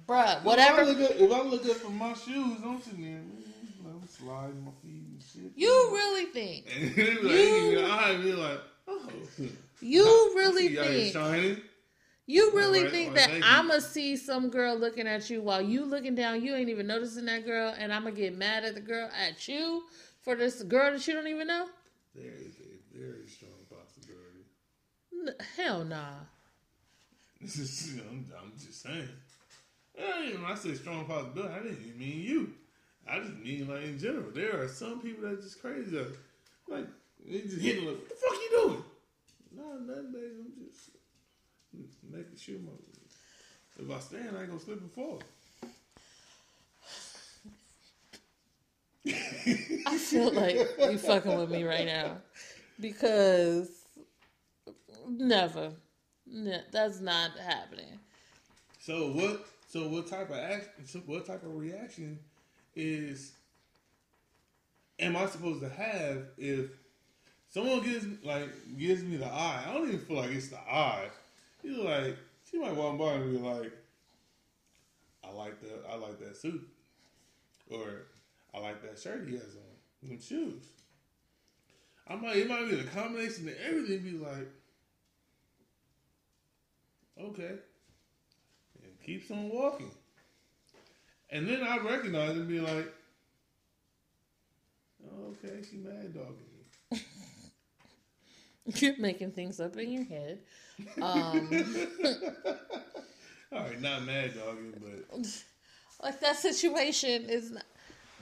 bruh. If I Whatever. look up, if I look up for my shoes, I'm sitting there, I'm sliding my feet and shit. You really think? And (laughs) they like, You- be like, oh, (laughs) You (laughs) really think? shining. You really Alright, think alright, that. I'ma see some girl looking at you while you looking down, you ain't even noticing that girl, and I'ma get mad at the girl at you for this girl that you don't even know? There is a very strong possibility. N- hell nah. This is, (laughs) I'm, I'm just saying. Yeah, when I say strong possibility, I didn't mean you. I just mean like in general. There are some people that just crazy. That, like they just hit them like, "What the fuck you doing?" No, nothing, baby. I'm just making sure my if I stand, I ain't gonna slip and fall. I feel like you fucking with me right now. Because never. Ne- that's not happening. So what? So what type of action? What type of reaction is? Am I supposed to have if someone gives like gives me the eye? I don't even feel like it's the eye. He's like she might walk by and be like, "I like that. I like that suit," or "I like that shirt he has on, them shoes." I might it might be the combination of everything. Be like, okay, and keeps on walking, and then I recognize and be like, oh, okay, she mad dogging me. (laughs) You're making things up in your head. Um, (laughs) All right, not mad dogging, but (laughs) like that situation is not,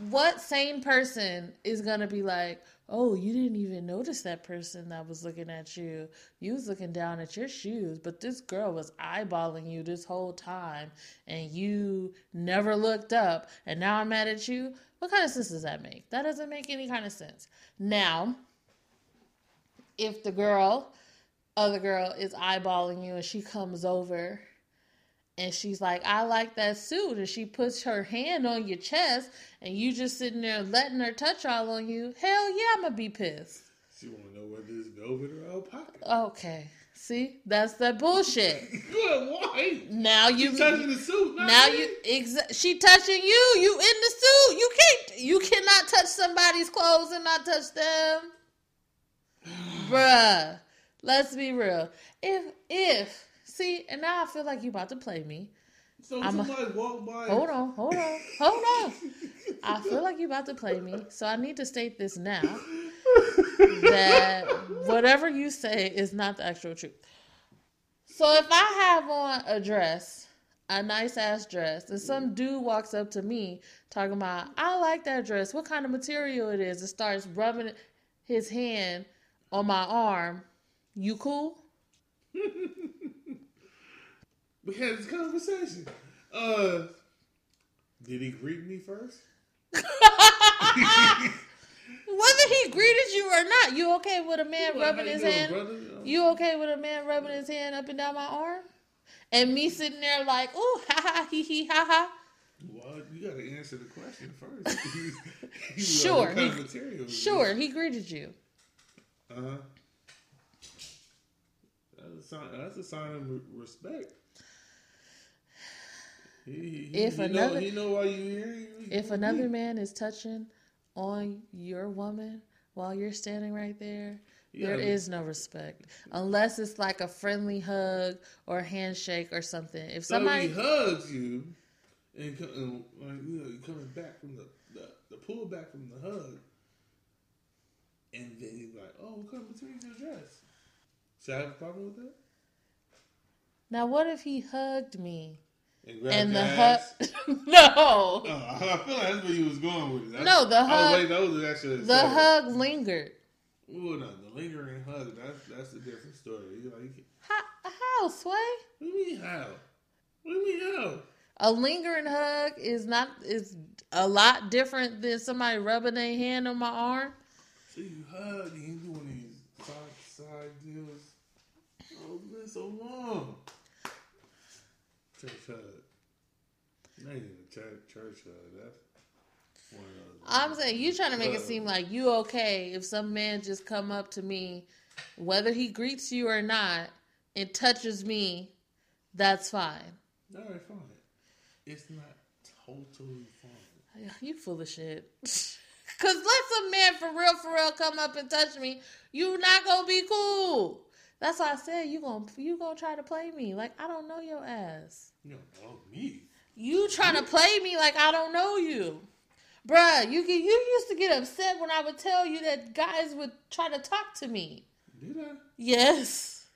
what sane person is gonna be like oh you didn't even notice that person that was looking at you. You was looking down at your shoes but this girl was eyeballing you this whole time and you never looked up and now i'm mad at you? What kind of sense does that make? That doesn't make any kind of sense. Now if the girl other girl is eyeballing you and she comes over and she's like, I like that suit. And she puts her hand on your chest and you just sitting there letting her touch all on you. Hell yeah, I'm gonna be pissed. she want to know whether it's velvet or alpaca. Okay. See? That's that bullshit. (laughs) Good, why? Now you touching the suit? now you exa- she touching you. You in the suit. You can't you cannot touch somebody's clothes and not touch them. (sighs) Bruh. Let's be real. If if see, and now I feel like you about to play me. So I'm a- somebody walk by. Hold on, hold on, hold on. (laughs) I feel like you about to play me, so I need to state this now (laughs) that whatever you say is not the actual truth. So if I have on a dress, a nice ass dress, and some dude walks up to me talking about, I like that dress, what kind of material it is, and starts rubbing his hand on my arm, you cool? (laughs) We had this conversation. Uh, did he greet me first? (laughs) Whether he greeted you or not, you okay with a man rubbing his hand? brother? You okay with a man rubbing his hand up and down my arm? And me sitting there like, ooh, ha ha, he he, ha ha. Well, you got to answer the question first. (laughs) You Sure, what kind of he- material Sure, he greeted you. Uh huh. That's a sign. That's a sign of respect. He, he, If he another- know, he know why you here. If another man is touching on your woman while you're standing right there, there Yeah. is no respect. Unless it's like a friendly hug or handshake or something. If somebody hugs you, and, co- and like, you know, coming back from the, the the pull back from the hug, and then he's like, "Oh, what kind of material is your dress?" Should I have a problem with that? Now what if he hugged me And, and the hug? (laughs) No. Oh, I feel like that's where you was going with it. That's- No, the I was hug- that was actually The hug lingered. Well, no, the lingering hug, that's that's a different story. You like, How, how Sway? what do you mean how? What do you mean how? A lingering hug is not is a lot different than somebody rubbing their hand on my arm. So you hug and you doing these side side deals. Oh, it's been so long. Church hug. Not even church, church hug. That's one of those. I'm saying you trying to make it seem like you okay if some man just come up to me, whether he greets you or not, and touches me, that's fine. All right, fine. It's not totally fine. You full of shit. (laughs) Cause let some man for real, for real come up and touch me, you not gonna be cool. That's why I said you gonna you gonna try to play me like I don't know your ass. You don't know oh, me. You trying to play me like I don't know you. Bruh, you get, you used to get upset when I would tell you that guys would try to talk to me. Did I? Yes.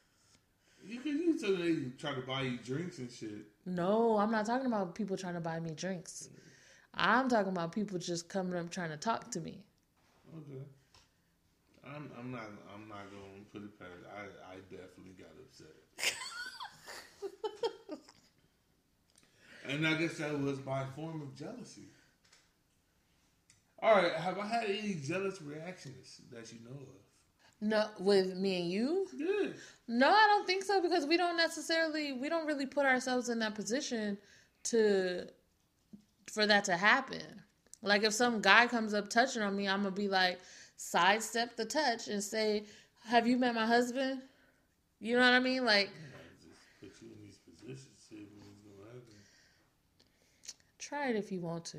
You can you tell me they try to buy you drinks and shit. No, I'm not talking about people trying to buy me drinks. Mm. I'm talking about people just coming up trying to talk to me. Okay. I'm I'm not I'm not gonna put it past. I I definitely got upset. (laughs) and I guess that was my form of jealousy. All right, have I had any jealous reactions that you know of? No, with me and you? Yeah. No, I don't think so because we don't necessarily we don't really put ourselves in that position to for that to happen. Like if some guy comes up touching on me, I'm gonna be like sidestep the touch and say, "Have you met my husband?" You know what I mean? Like I just put you in these positions, see what's gonna happen. try it if you want to.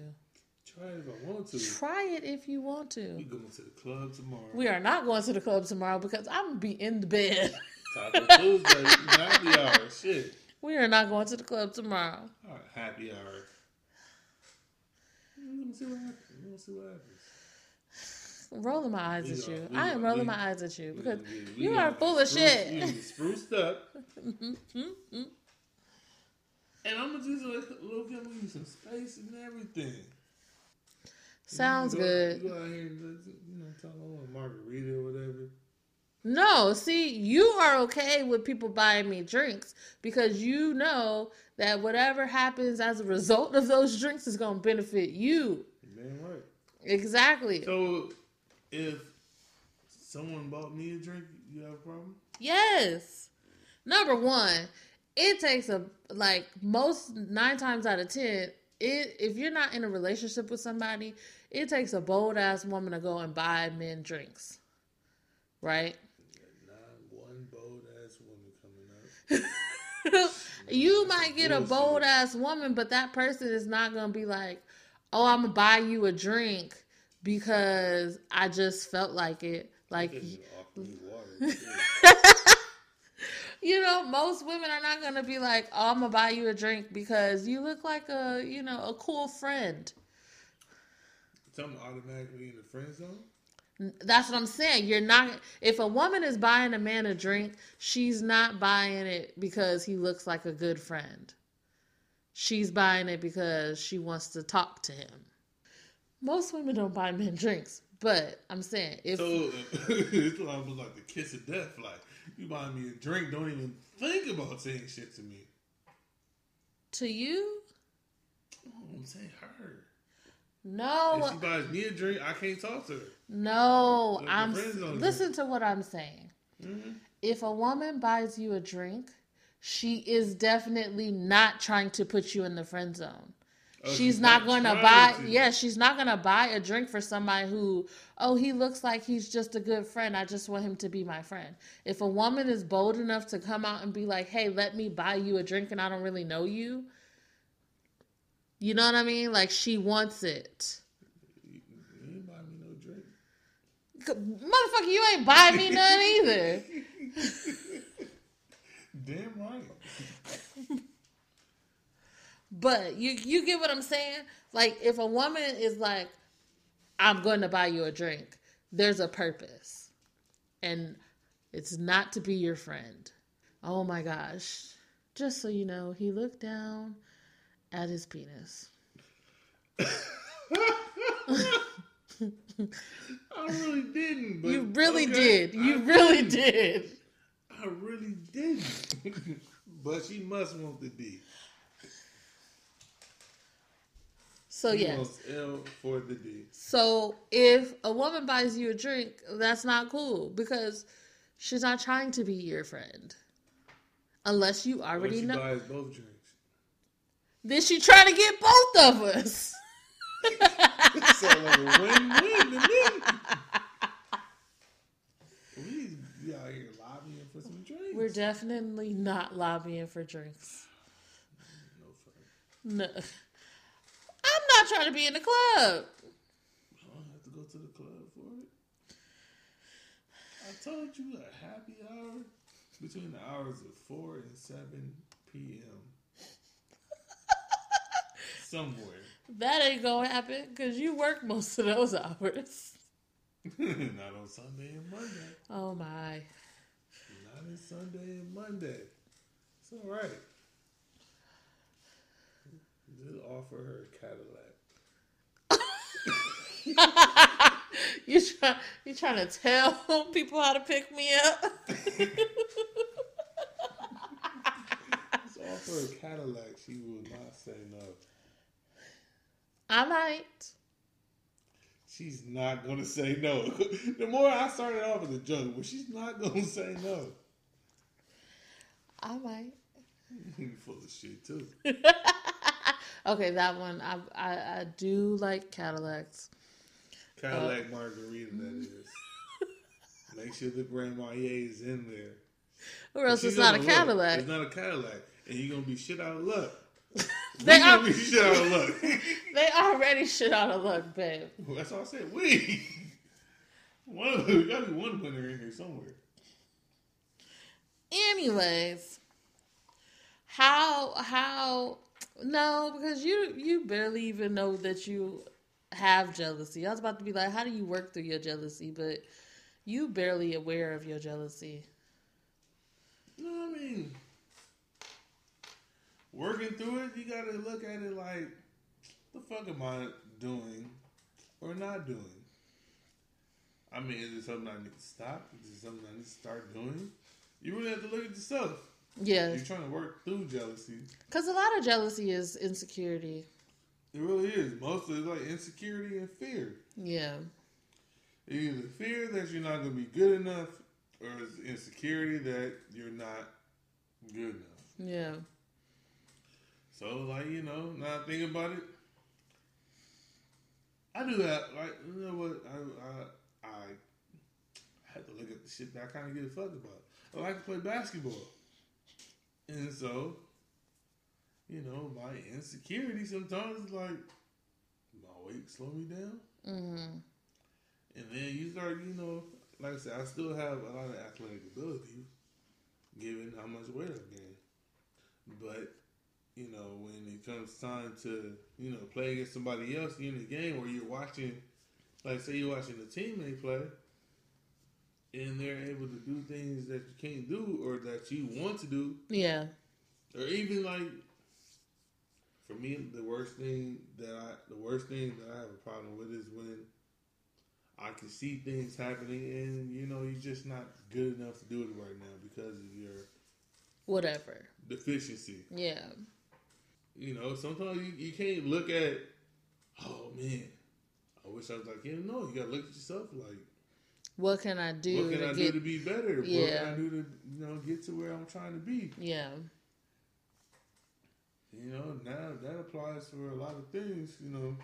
Try it if I want to. Try it if you want to. We going to the club tomorrow. We are not going to the club tomorrow because I'm gonna be in the bed. Taco Tuesday, (laughs) happy hour. Shit. we are not going to the club tomorrow. All right, happy hour. We're gonna see what happens. We're gonna see what happens. Rolling my eyes We at you. I am rolling we- my eyes at you because we you are full of spruced- shit. we gonna get spruced up. (laughs) Mm-hmm. and I'm gonna just like look at me some space and everything. Sounds You go- good. You go out here and you know, talk about margarita or whatever. No, see, you are okay with people buying me drinks because you know that whatever happens as a result of those drinks is going to benefit you. Man, right. Exactly. So if someone bought me a drink, you have a problem? Yes. Number one, it takes a like most nine times out of ten. It if you're not in a relationship with somebody, it takes a bold ass woman to go and buy men drinks, right? Not one bold ass woman coming up. (laughs) you might get a bold ass woman, but that person is not gonna be like, "Oh, I'm gonna buy you a drink because I just felt like it." Like, water. (laughs) You know, most women are not gonna be like, "Oh, I'm gonna buy you a drink because you look like a, you know, a cool friend." Something automatically in the friend zone. That's what I'm saying. You're not. If a woman is buying a man a drink, she's not buying it because he looks like a good friend. She's buying it because she wants to talk to him. Most women don't buy men drinks, but I'm saying if So (laughs) it's almost like the kiss of death. Like you buy me a drink, don't even think about saying shit to me. to you, Oh, I'm saying her. no, If she buys me a drink, I can't talk to her. no. Like I'm listen to what I'm saying. Mm-hmm. If a woman buys you a drink, she is definitely not trying to put you in the friend zone. Oh, she's, not, going to buy to. yeah she's not going to buy a drink for somebody who oh he looks like he's just a good friend i just want him to be my friend if a woman is bold enough to come out and be like hey let me buy you a drink and i don't really know you you know what i mean like she wants it You ain't buy me no drink. motherfucker you ain't buy me none either (laughs) Damn right. (laughs) But you you get what I'm saying? Like if a woman is like, I'm going to buy you a drink, there's a purpose. And it's not to be your friend. Oh my gosh. Just so you know, he looked down at his penis. (laughs) I really didn't. But You really okay, did. You I really didn't. did. I really didn't. (laughs) but she must want the D. So yes. L for the D. So if a woman buys you a drink, that's not cool because she's not trying to be your friend. Unless you already she know. buys both drinks. Then she trying to get both of us. (laughs) So like a win-win. We be out here lobbying for some drinks. We're definitely not lobbying for drinks. No. I'm trying to be in the club. I don't have to go to the club for it. I told you a happy hour between the hours of 4 and 7 p.m. (laughs) Somewhere. That ain't gonna happen because you work most of those hours. (laughs) Not on Sunday and Monday. Oh my. Not on Sunday and Monday. It's all right. Just offer her a Cadillac. (laughs) You try you trying to tell (laughs) people how to pick me up? Just offer her a Cadillac. She will not say no. I might. She's not gonna say no. (laughs) the more I started off as a joke, but she's not gonna say no. I might. You full of shit too. Okay, that one I I, I do like Cadillacs. Cadillac uh, margarita, that (laughs) is. Make sure the Grand Marnier is in there. Or else it's not a gonna look. Cadillac. It's not a Cadillac, and you're gonna be shit out of luck. (laughs) They we gonna be shit out of luck. (laughs) They already shit out of luck, babe. That's all I said. We. One of them, gotta be one winner in here somewhere. Anyways, how how no because you you barely even know that you have jealousy. I was about to be like, how do you work through your jealousy? But you barely aware of your jealousy. No, I mean, working through it, you gotta look at it like, the fuck am I doing or not doing? I mean, is it something I need to stop? Is it something I need to start doing? You really have to look at yourself. Yeah, You're trying to work through jealousy. because a lot of jealousy is insecurity. It really is. Most of it's like insecurity and fear. Yeah, Either fear that you're not gonna be good enough, or it's insecurity that you're not good enough. yeah, So, like, you know, now I think about it, I do that. Like, you know what? I I I have to look at the shit that I kind of give a fuck about. I like to play basketball, and so, you know, my insecurity sometimes is like my weight slow me down, hmm and then you start, you know, like I said, I still have a lot of athletic ability, given how much weight I've gained, but you know, when it comes time to, you know, play against somebody else in the game where you're watching, like say you're watching the teammate play, and they're able to do things that you can't do or that you want to do, yeah, or even like, for me, the worst thing that I, the worst thing that I have a problem with is when I can see things happening and you know you're just not good enough to do it right now because of your whatever. deficiency. Yeah, You know, sometimes you, you can't look at, oh man, I wish I was like him. No, you gotta look at yourself like, what can I do what can to I get? do to be better? What Yeah. can I do to, you know, get to where I'm trying to be? yeah, You know, now that applies for a lot of things, you know,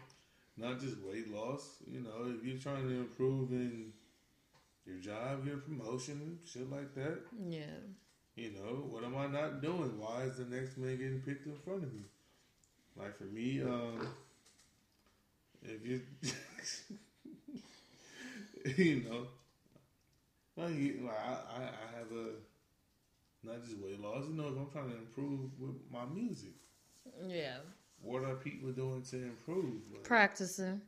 not just weight loss. You know, if you're trying to improve in your job, a promotion, shit like that. yeah, You know, what am I not doing? Why is the next man getting picked in front of me? Like for me, um, if you, (laughs) you know, like, like I, I, have a not just weight loss. You know, if I'm trying to improve with my music, yeah. what are people doing to improve? Like, Practicing.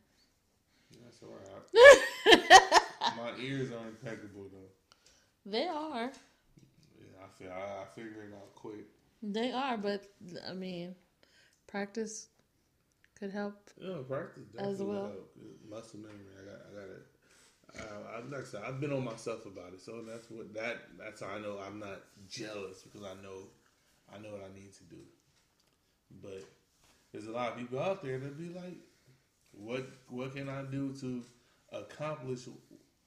That's all right. (laughs) my ears are impeccable though. They are. Yeah, I feel I, I figure it out quick. They are, but I mean, practice could help. Yeah, practice As well. help. Muscle memory. I got. I got it. I, I, like I said, I've been on myself about it, so that's what that. That's how I know I'm not jealous because I know, I know what I need to do. But there's a lot of people out there that be like, "What what can I do to accomplish,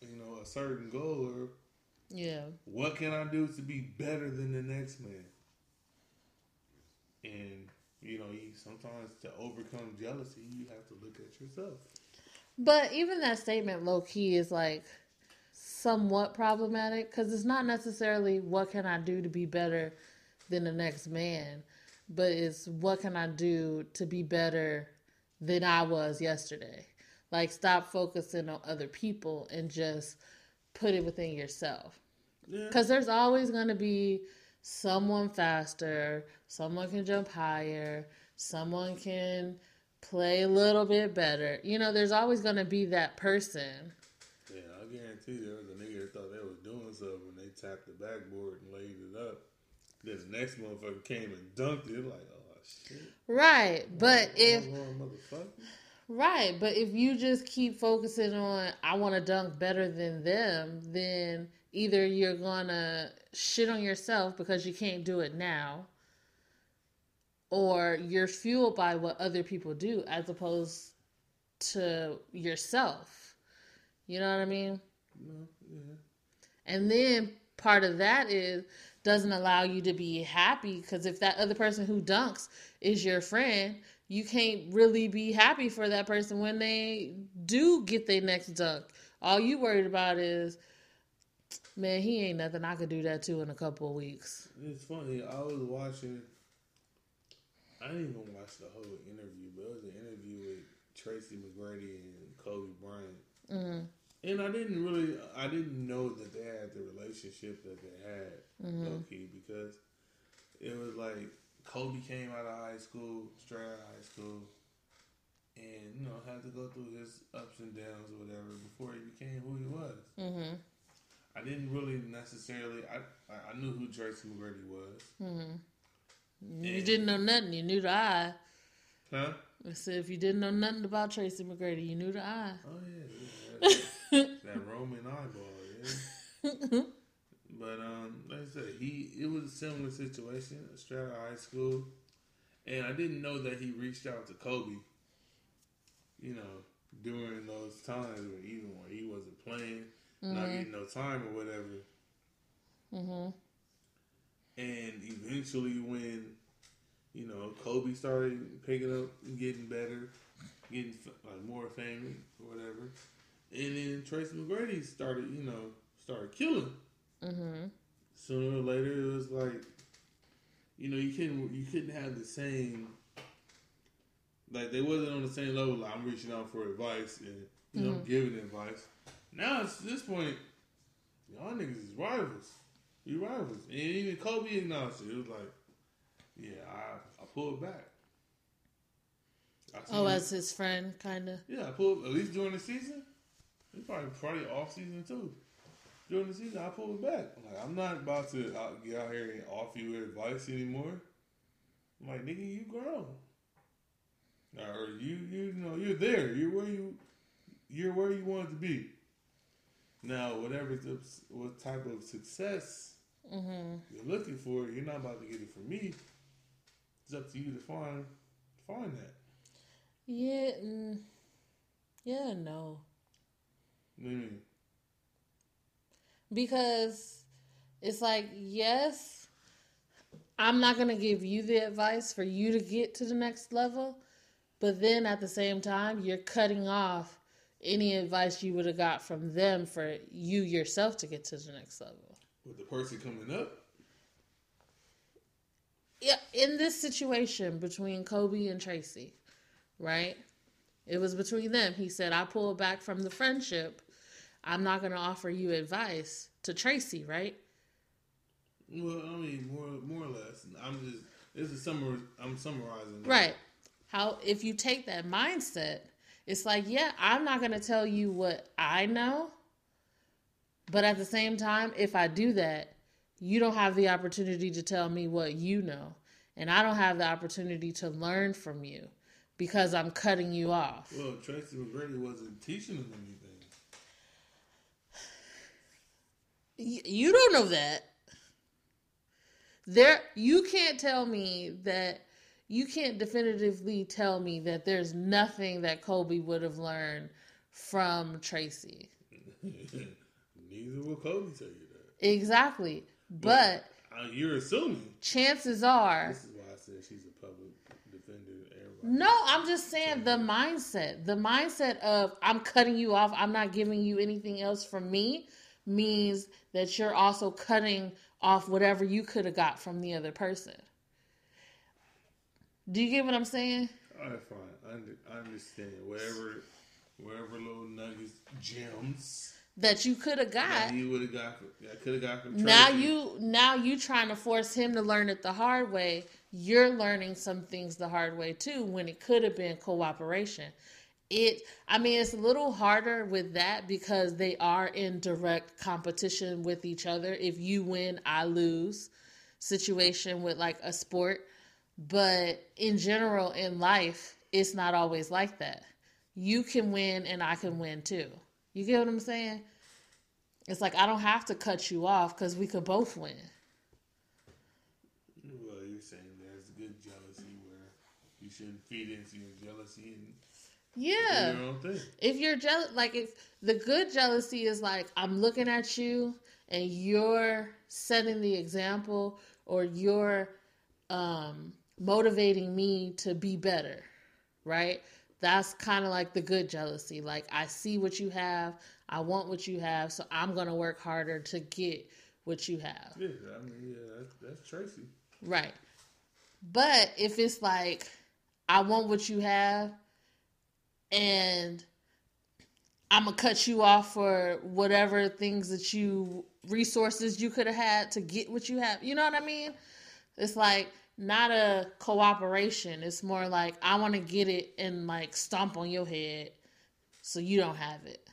you know, a certain goal, or Yeah. what can I do to be better than the next man?" And you know, you sometimes to overcome jealousy, you have to look at yourself. But even that statement, low key, is like somewhat problematic because it's not necessarily what can I do to be better than the next man, but it's what can I do to be better than I was yesterday. Like, stop focusing on other people and just put it within yourself. Yeah. Because there's always going to be someone faster, someone can jump higher, someone can play a little bit better. You know, there's always going to be that person. Yeah, I guarantee there was a nigga that thought they was doing something when they tapped the backboard and laid it up. This next motherfucker came and dunked it like, oh shit. Right. But if Hold on, motherfucker. right, but if you just keep focusing on I want to dunk better than them, then either you're going to shit on yourself because you can't do it now or you're fueled by what other people do as opposed to yourself. You know what I mean? No, yeah. And then part of that is doesn't allow you to be happy because if that other person who dunks is your friend, you can't really be happy for that person when they do get their next dunk. All you worried about is, man, he ain't nothing. I could do that too in a couple of weeks. It's funny. I was watching. I didn't even watch the whole interview, but it was an interview with Tracy McGrady and Kobe Bryant. Mm-hmm. And I didn't really, I didn't know that they had the relationship that they had, Mm-hmm. low key, because it was like Kobe came out of high school, straight out of high school, and you know had to go through his ups and downs or whatever before he became who he was. Mm-hmm. I didn't really necessarily, I I I knew who Tracy McGrady was. Mm-hmm. You didn't know nothing. You knew the eye. Huh? I said if you didn't know nothing about Tracy McGrady, you knew the eye. Oh yeah, that, (laughs) that Roman eyeball, yeah. (laughs) But um, like I said, he it was a similar situation, out high school, and I didn't know that he reached out to Kobe. You know, during those times when even when he wasn't playing, not getting no time or whatever, Mm-hmm. And eventually when you know Kobe started picking up and getting better, getting like more famous or whatever, and then Tracy McGrady started you know started killing. Mm-hmm. sooner or later it was like you know you couldn't you couldn't have the same like they wasn't on the same level like I'm reaching out for advice and you know giving advice. Now it's this point, y'all niggas is rivals. You rivals. And even Kobe acknowledged it. It was like, yeah, I I pulled back. I Oh, as his friend, kind of. Yeah, I pulled at least during the season. It's probably probably off season too. During the season, I pulled back. I'm like, I'm not about to out, get out here and offer you advice anymore. I'm like, nigga, you grown, or you you know you're there. You're where you you're where you want to be. Now, whatever the, what type of success Mm-hmm. you're looking for, it. you're not about to get it from me. It's up to you to find find that. Yeah. Mm, yeah. No. You what I mean? because it's like yes i'm not going to give you the advice for you to get to the next level but then at the same time you're cutting off any advice you would have got from them for you yourself to get to the next level With the person coming up, yeah in this situation between kobe and tracy right it was between them he said i pulled back from the friendship i'm not going to offer you advice to tracy right Well, I mean, more more or less. I'm just this is summar. I'm summarizing. Right. How if you take that mindset, it's like, yeah, I'm not going to tell you what I know, but at the same time, if I do that, you don't have the opportunity to tell me what you know, and I don't have the opportunity to learn from you because I'm cutting you off. Well, Tracy McGrady wasn't teaching him anything. You don't know that. There you can't tell me that you can't definitively tell me that there's nothing that Kobe would have learned from Tracy. (laughs) Neither will Kobe tell you that. Exactly. But Uh, you're assuming. chances are This is why I said she's a public defender. No, I'm just saying the mindset. The mindset of I'm cutting you off, I'm not giving you anything else from me means that you're also cutting off whatever you could have got from the other person. Do you get what I'm saying? All right, fine. I, I understand. Whatever, whatever little nuggets, gems That you could have got. he would have got. I could have got from. Now you now you trying to force him to learn it the hard way. You're learning some things the hard way too when it could have been cooperation. It I mean it's a little harder with that because they are in direct competition with each other. If you win, I lose situation with like a sport. But in general in life, it's not always like that. You can win and I can win too. You get what I'm saying? It's like I don't have to cut you off because we could both win. Well, you're saying there's good jealousy where you shouldn't feed into your jealousy and Yeah. Your own thing. If you're jealous, like if the good jealousy is like I'm looking at you and you're setting the example or you're um, motivating me to be better, right? That's kind of like the good jealousy. Like I see what you have, I want what you have, so I'm gonna work harder to get what you have. Yeah, I mean, yeah, that's, that's Tracy. Right. But if it's like, I want what you have, and I'm gonna cut you off for whatever things that you resources you could have had to get what you have. You know what I mean? It's like not a cooperation. It's more like I want to get it and like stomp on your head so you don't have it.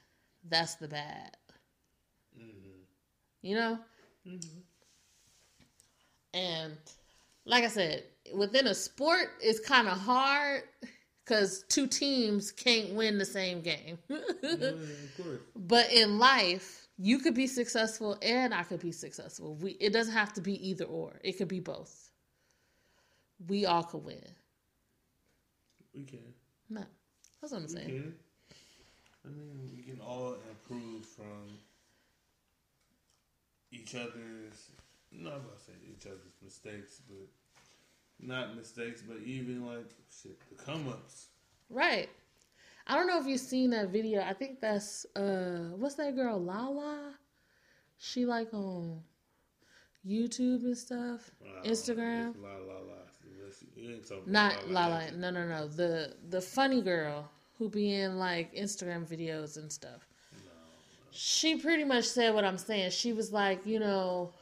That's the bad. Mm-hmm. You know? Mm-hmm. And like I said, within a sport, it's kind of hard because two teams can't win the same game. (laughs) Mm-hmm, of but in life, you could be successful and I could be successful. We it doesn't have to be either or. It could be both. We all could win. We can. No, that's what I'm We saying. can. I mean, we can all improve from each other's. Not about to say each other's mistakes, but not mistakes, but even like shit, the come ups. Right. I don't know if you've seen that video. I think that's uh what's that girl Lala? She like on YouTube and stuff. Instagram. La la la. You ain't talking Not Lala. No, no, no. The the funny girl who be in like Instagram videos and stuff. She pretty much said what I'm saying. She was like, you know,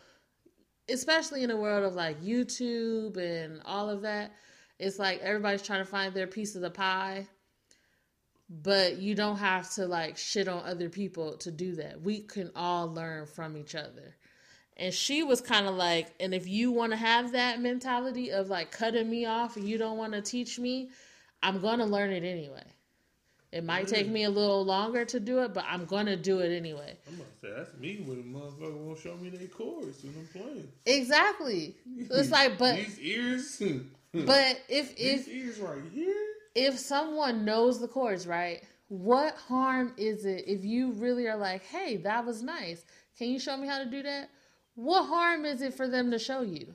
especially in the world of like YouTube and all of that, it's like everybody's trying to find their piece of the pie. But you don't have to like shit on other people to do that. We can all learn from each other. And she was kind of like, and if you want to have that mentality of like cutting me off and you don't want to teach me, I'm going to learn it anyway. It might take me a little longer to do it, but I'm going to do it anyway. I'm gonna say that's me when a motherfucker won't show me their chords when I'm playing. Exactly. (laughs) It's like, but these ears, (laughs) but if these if ears right here. if someone knows the chords, right? What harm is it if you really are like, hey, that was nice. Can you show me how to do that? What harm is it for them to show you?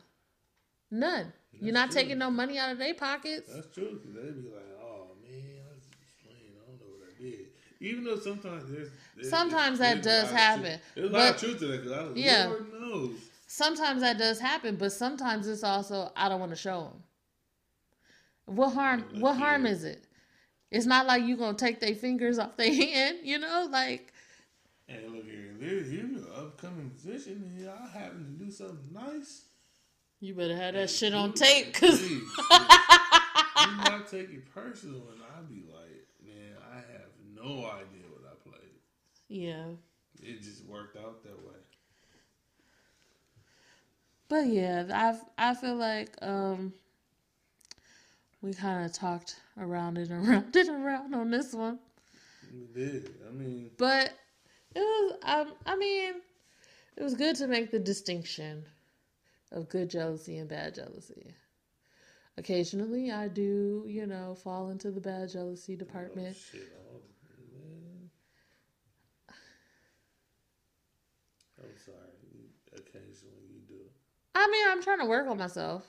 None. You're not true. taking no money out of their pockets. That's true. Cause they'd be like, "Oh man, I was just playing. I don't know what I did." Even though sometimes there's, there's Sometimes that there's does happen, There's a lot of truth to that. Cause I, Yeah. Lord knows. Sometimes that does happen, but sometimes it's also I don't want to show them. What harm? Yeah, What harm is it? It's not like you're gonna take their fingers off their (laughs) hand, you know. Like Hey, look here. An upcoming musician and y'all happen to do something nice, you better have that shit on tape, cause Please, do not take it personal. And I'd be like, man, I have no idea what I played. yeah. It just worked out that way. But yeah, I I feel like um we kind of talked around it and (laughs) around and around on this one, We did. I mean, but it was um I mean it was good to make the distinction of good jealousy and bad jealousy. Occasionally, I do, you know, fall into the bad jealousy oh, department. oh, shit. Oh, man. I'm sorry. Occasionally you do. I mean, I'm trying to work on myself.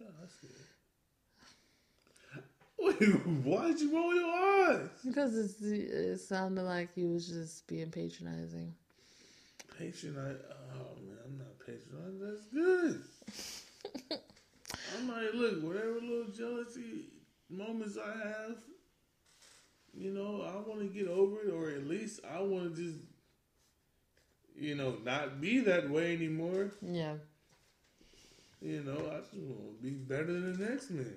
No, that's good. Wait, why did you roll your eyes? Because it's, it sounded like he was just being patronizing. Patronite. Oh man, I'm not patronizing. That's good. I'm like, look, whatever little jealousy moments I have, you know, I want to get over it, or at least I want to just, you know, not be that way anymore. Yeah. You know, I just want to be better than the next man.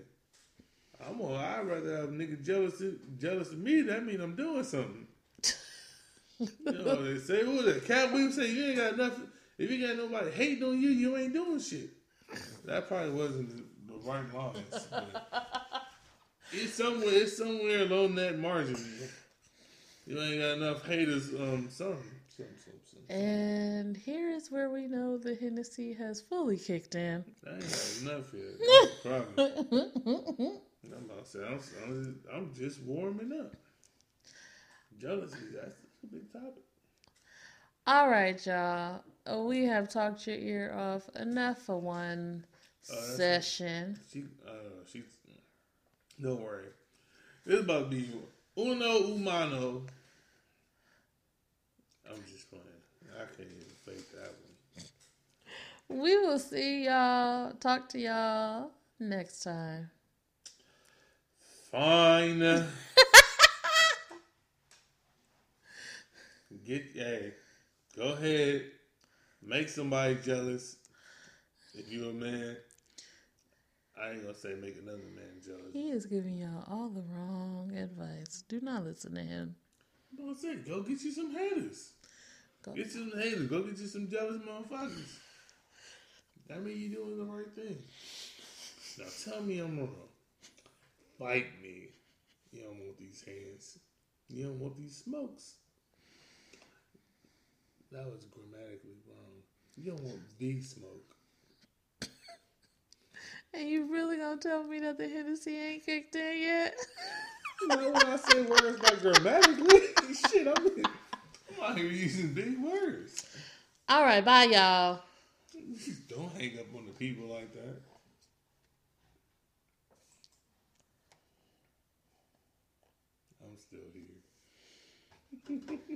I'm gonna. I'd rather have a nigga jealous jealous of me. That mean I'm doing something. You know, they say who that? Katt Williams say you ain't got nothing. If you got nobody hating on you, you ain't doing shit. That probably wasn't the, the right lines. It's somewhere. It's somewhere along that margin. You ain't got enough haters. Um, something. And here is where we know the Hennessy has fully kicked in. I ain't had enough yet. Problem. (laughs) I'm about to say I'm, I'm, I'm just warming up. Jealousy, that's a big topic. All right, y'all. Uh, We have talked your ear off enough for one that's- session. She, uh, she, don't worry. This about to be uno umano. I'm just playing. I can't even fake that one. We will see y'all. Talk to y'all next time. Fine. Get hey, go ahead, make somebody jealous. If you a man, I ain't gonna say make another man jealous. He is giving y'all all the wrong advice. Do not listen to him. But I said, go get you some haters. Go. Get you some haters. Go get you some jealous motherfuckers. That mean you're doing the right thing. Now tell me I'm wrong. Fight me. You don't want these hands. You don't want these smokes. That was grammatically wrong. You don't want the smoke. (laughs) And you really gonna tell me that the Hennessy ain't kicked in yet? You know when I say words like grammatically, (laughs) shit, I'm, I'm out here using big words. all right, bye, y'all. Don't hang up on the people like that. I'm still here. (laughs)